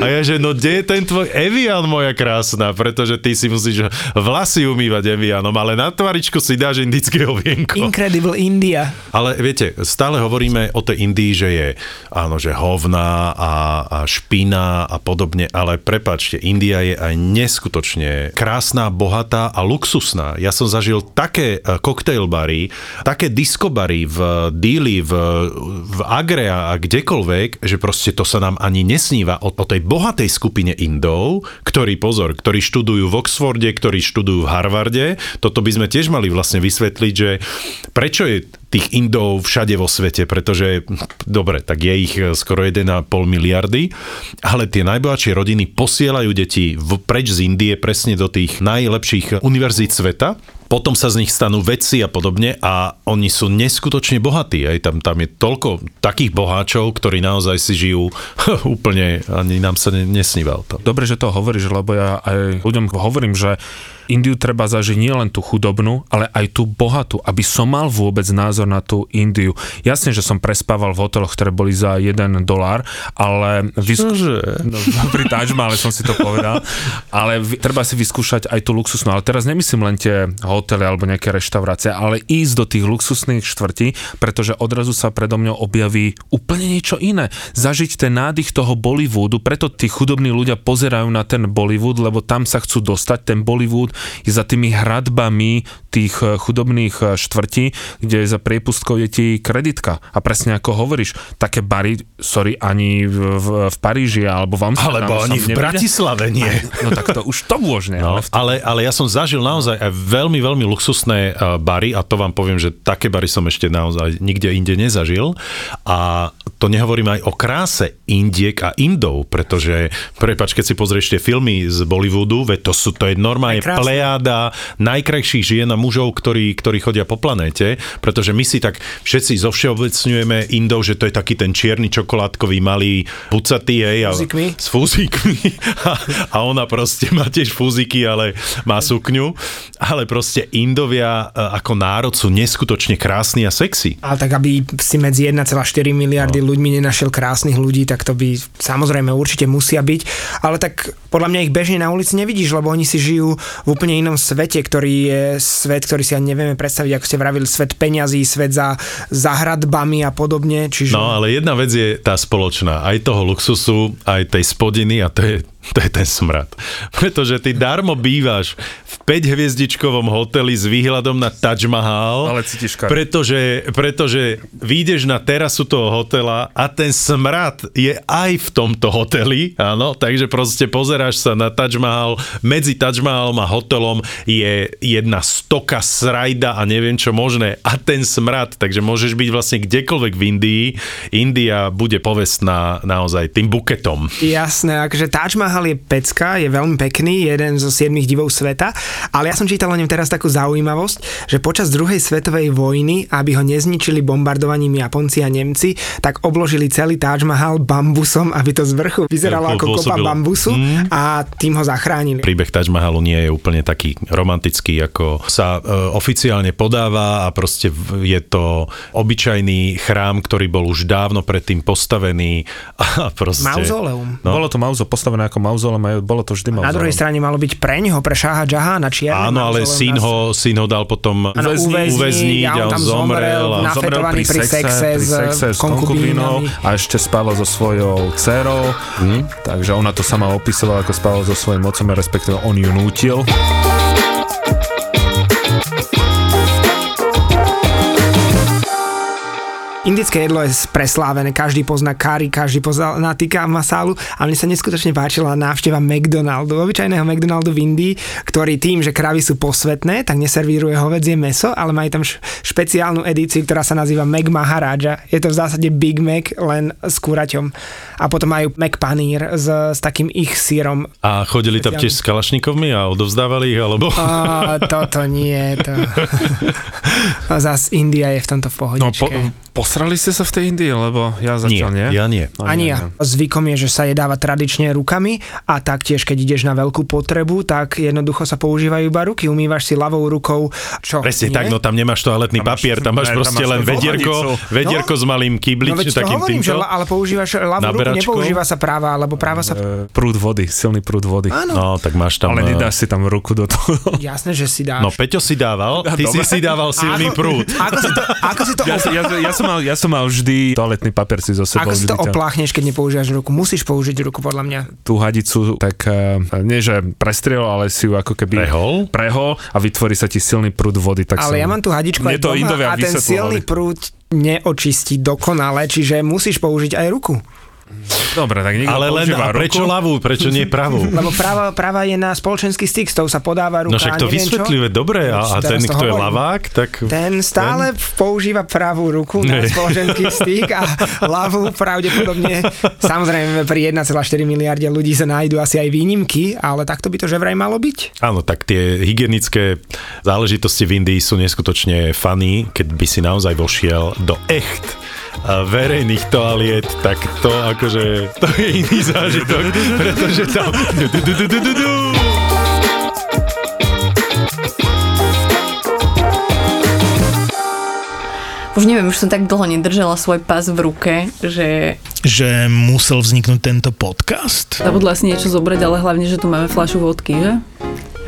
a ja, že no kde je ten tvoj Evian, moja krásna, pretože ty si musíš vlasy umývať Evianom, ale na tvaričku si dáš indického vienko. Incredible India. Ale viete, stále hovoríme o tej Indii, že je áno, že hovná a, a špina a podobne, ale prepačte, India je aj neskutočne krásna, bohatá a luxusná. Ja som zažil také koktejlbary, také diskobary v Dili, v, v Agre a kdekoľvek, že proste to sa nám ani nesníva o, o tej bohatej skupine Indov, ktorí, pozor, ktorí študujú v Oxforde, ktorí študujú v Harvarde. Toto by sme tiež mali vlastne vysvetliť, že prečo je tých Indov všade vo svete, pretože, dobre, tak je ich skoro 1,5 miliardy, ale tie najbohatšie rodiny posielajú deti v, preč z Indie presne do tých najlepších univerzít sveta, potom sa z nich stanú vedci a podobne a oni sú neskutočne bohatí. Aj tam, tam je toľko takých boháčov, ktorí naozaj si žijú úplne, ani nám sa nesníval to. Dobre, že to hovoríš, lebo ja aj ľuďom hovorím, že Indiu treba zažiť nielen tú chudobnú, ale aj tú bohatú, aby som mal vôbec názor na tú Indiu. Jasne, že som prespával v hoteloch, ktoré boli za 1 dolár, ale... Vysk... No, pri Taj Mahale som si to povedal. Ale vy, treba si vyskúšať aj tú luxusnú. Ale teraz nemyslím len tie hotely alebo nejaké reštaurácie, ale ísť do tých luxusných štvrtí, pretože odrazu sa predo mňou objaví úplne niečo iné. Zažiť ten nádych toho Bollywoodu, preto tí chudobní ľudia pozerajú na ten Bollywood, lebo tam sa chcú dostať. Ten Bollywood je za tými hradbami tých eh, chudobných eh, štvrtí, kde za priepustkou je ti kreditka. A presne ako hovoríš, také bary, sorry, ani v, v, v Paríži alebo v Amsterdamu Alebo ani v. Bratislave nie. No tak to už to môžne. No, ale, ale ja som zažil naozaj aj veľmi, veľmi luxusné uh, bary a to vám poviem, že také bary som ešte naozaj nikde inde nezažil. A to nehovorím aj o kráse Indiek a Indov, pretože, prepač, keď si pozrieš tie filmy z Bollywoodu, veď to sú, to je normálne plejáda najkrajších žien a mužov, ktorí, ktorí chodia po planéte, pretože my si tak všetci zovšeobecňujeme Indov, že to je taký ten čierny čokoládkový malý pucatý, hej, a, s fúzikmi a, a ona proste má tiež fúziky, ale má sukňu, ale proste Indovia e, ako národ sú neskutočne krásni a sexy. Ale tak aby si medzi 1,4 miliardy no. ľuďmi nenašiel krásnych ľudí, tak to by samozrejme určite musia byť, ale tak podľa mňa ich bežne na ulici nevidíš, lebo oni si žijú v úplne inom svete, ktorý je svet, ktorý si ani nevieme predstaviť, ako ste vravili, svet peňazí, svet za, za hradbami a podobne. Čiže... No ale jedna vec je tá spoločná, aj toho luxusu, aj tej spodiny a to je to je ten smrad. Pretože ty darmo bývaš v 5-hviezdičkovom hoteli s výhľadom na Taj Mahal. Ale cítiš pretože, pretože vyjdeš na terasu toho hotela a ten smrad je aj v tomto hoteli, áno, takže proste pozeráš sa na Taj Mahal, medzi Taj Mahalom a hotelom je jedna stoka srajda a neviem čo možné a ten smrad, takže môžeš byť vlastne kdekoľvek v Indii. India bude povestná naozaj tým buketom. Jasné, akože Taj Mahal Mahal je pecka, je veľmi pekný, jeden zo siedmých divov sveta, ale ja som čítal o ňom teraz takú zaujímavosť, že počas druhej svetovej vojny, aby ho nezničili bombardovaním Japonci a Nemci, tak obložili celý Taj Mahal bambusom, aby to z vrchu vyzeralo ako kopa bambusu mm. a tým ho zachránili. Príbeh Taj Mahalu nie je úplne taký romantický, ako sa e, oficiálne podáva a proste je to obyčajný chrám, ktorý bol už dávno predtým postavený a proste... Mauzoleum. No. Bolo to mauzo postavené ako mauzole, bolo to vždy mauzole. Na druhej strane malo byť pre neho, pre Šáha Džahana na čiernej Áno, ale syn ho, syn ho dal potom Áno, uväzniť, uväzniť a a on on tam zomrel. a- Zomrel Nafetovaný pri sexe pri s sexe s konkubínou a ešte spával so svojou dcerou, hm? takže ona to sama opisovala, ako spával so svojím otcom, respektíve on ju nútil. Indické jedlo je preslávené, každý pozná kari, každý pozná tikka masálu a mne sa neskutočne páčila návšteva McDonaldu, obyčajného McDonaldu v Indii, ktorý tým, že kravy sú posvetné, tak neservíruje hovedzie meso, ale majú tam špeciálnu edíciu, ktorá sa nazýva Mac Maharaja. Je to v zásade Big Mac len s kuraťom. A potom majú Mac panír s, s takým ich sírom. A chodili tam tiež s kalašnikovmi a odovzdávali ich, alebo... A toto nie, to... Zas India je v tomto v No, pohodičke. po, posrali ste sa v tej Indii, lebo ja zatiaľ nie. ja nie. No, Ani ja. Zvykom je, že sa jedáva tradične rukami a taktiež, keď ideš na veľkú potrebu, tak jednoducho sa používajú iba ruky. Umývaš si ľavou rukou, čo? Presne nie? tak, no tam nemáš toaletný Tam papier, tam máš ne, tam proste máš len vedierko, vohanicu. vedierko s malým No kyblič, to takým hovorím, že, týmto. ale používaš ľavú ruku, nepoužíva sa práva, alebo práva sa... E, prúd vody, silný prúd vody. Áno, No, tak máš tam... Ale eh, nedáš si tam ruku do toho. jasné, že si dáš. No, Peťo si dával, ty si si dával silný prúd. Ako si to, ako si to, Ja, ja, ja, som mal, ja som mal vždy toaletný papier si zo sebou. ako si to opláchneš, keď nepoužívaš ruku? Musíš použiť ruku, podľa mňa. Tú hadicu tak e, nie, že prestriel, ale si ju ako keby Prehol? prehol a vytvorí sa ti silný prúd vody. Tak Ale som, ja mám tú hadičku aj to doma a ten silný prúd neočistí dokonale, čiže musíš použiť aj ruku. Dobre, tak niekto Ale len, a prečo ruku. ľavú, prečo nie pravú? Lebo práva, práva je na spoločenský styk, s tou sa podáva ruka No však to vysvetlivé dobre a, a ten, to kto je lavák, tak... Ten stále používa pravú ruku na Nie. spoločenský styk a ľavú pravdepodobne. Samozrejme pri 1,4 miliarde ľudí sa nájdú asi aj výnimky, ale takto by to že vraj malo byť. Áno, tak tie hygienické záležitosti v Indii sú neskutočne funny, keď by si naozaj vošiel do echt verejných toaliet, tak to akože, to je iný zážitok, pretože tam... Už neviem, už som tak dlho nedržala svoj pás v ruke, že že musel vzniknúť tento podcast? Zabudla si niečo zobrať, ale hlavne, že tu máme fľašu vodky, že?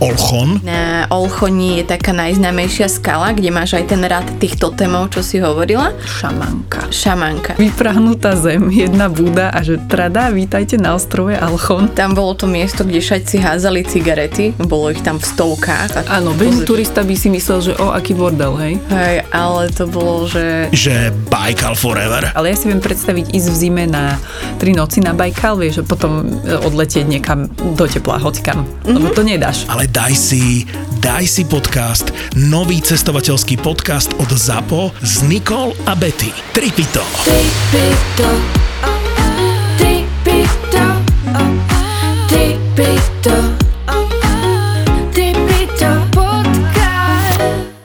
Olchon. Na Olchoni je taká najznámejšia skala, kde máš aj ten rád tých totemov, čo si hovorila. Šamanka. Šamanka. Vyprahnutá zem, jedna búda a že trada, vítajte na ostrove Alchon. Tam bolo to miesto, kde všetci házali cigarety, bolo ich tam v stovkách. A Áno, bežný turista by si myslel, že o, aký bordel, hej? Hej, ale to bolo, že Že Baikal Forever. Ale ja si viem predstaviť ísť v zime na tri noci na Bajkal, vieš, a potom e, odletieť niekam do tepla, hocikam. Mm-hmm. Lebo to nedáš. Ale daj si, daj si podcast, nový cestovateľský podcast od ZAPO s Nikol a Betty. Tripito. Tripito, tripito, tripito, tripito podcast.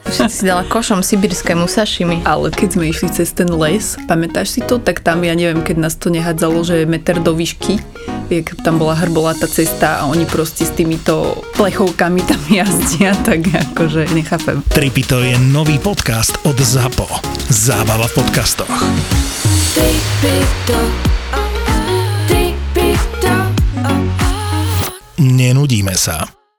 všetci si dala košom sibirskému sašimi. Ale keď sme išli cez ten les, pamätáš si to, tak tam, ja neviem, keď nás to nehádzalo, že je meter do výšky, jak tam bola hrbolatá cesta a oni proste s týmito plechovkami tam jazdia, tak akože nechápem. Tripito je nový podcast od ZAPO. Zábava v podcastoch. Tripito, tripito. Nenudíme sa.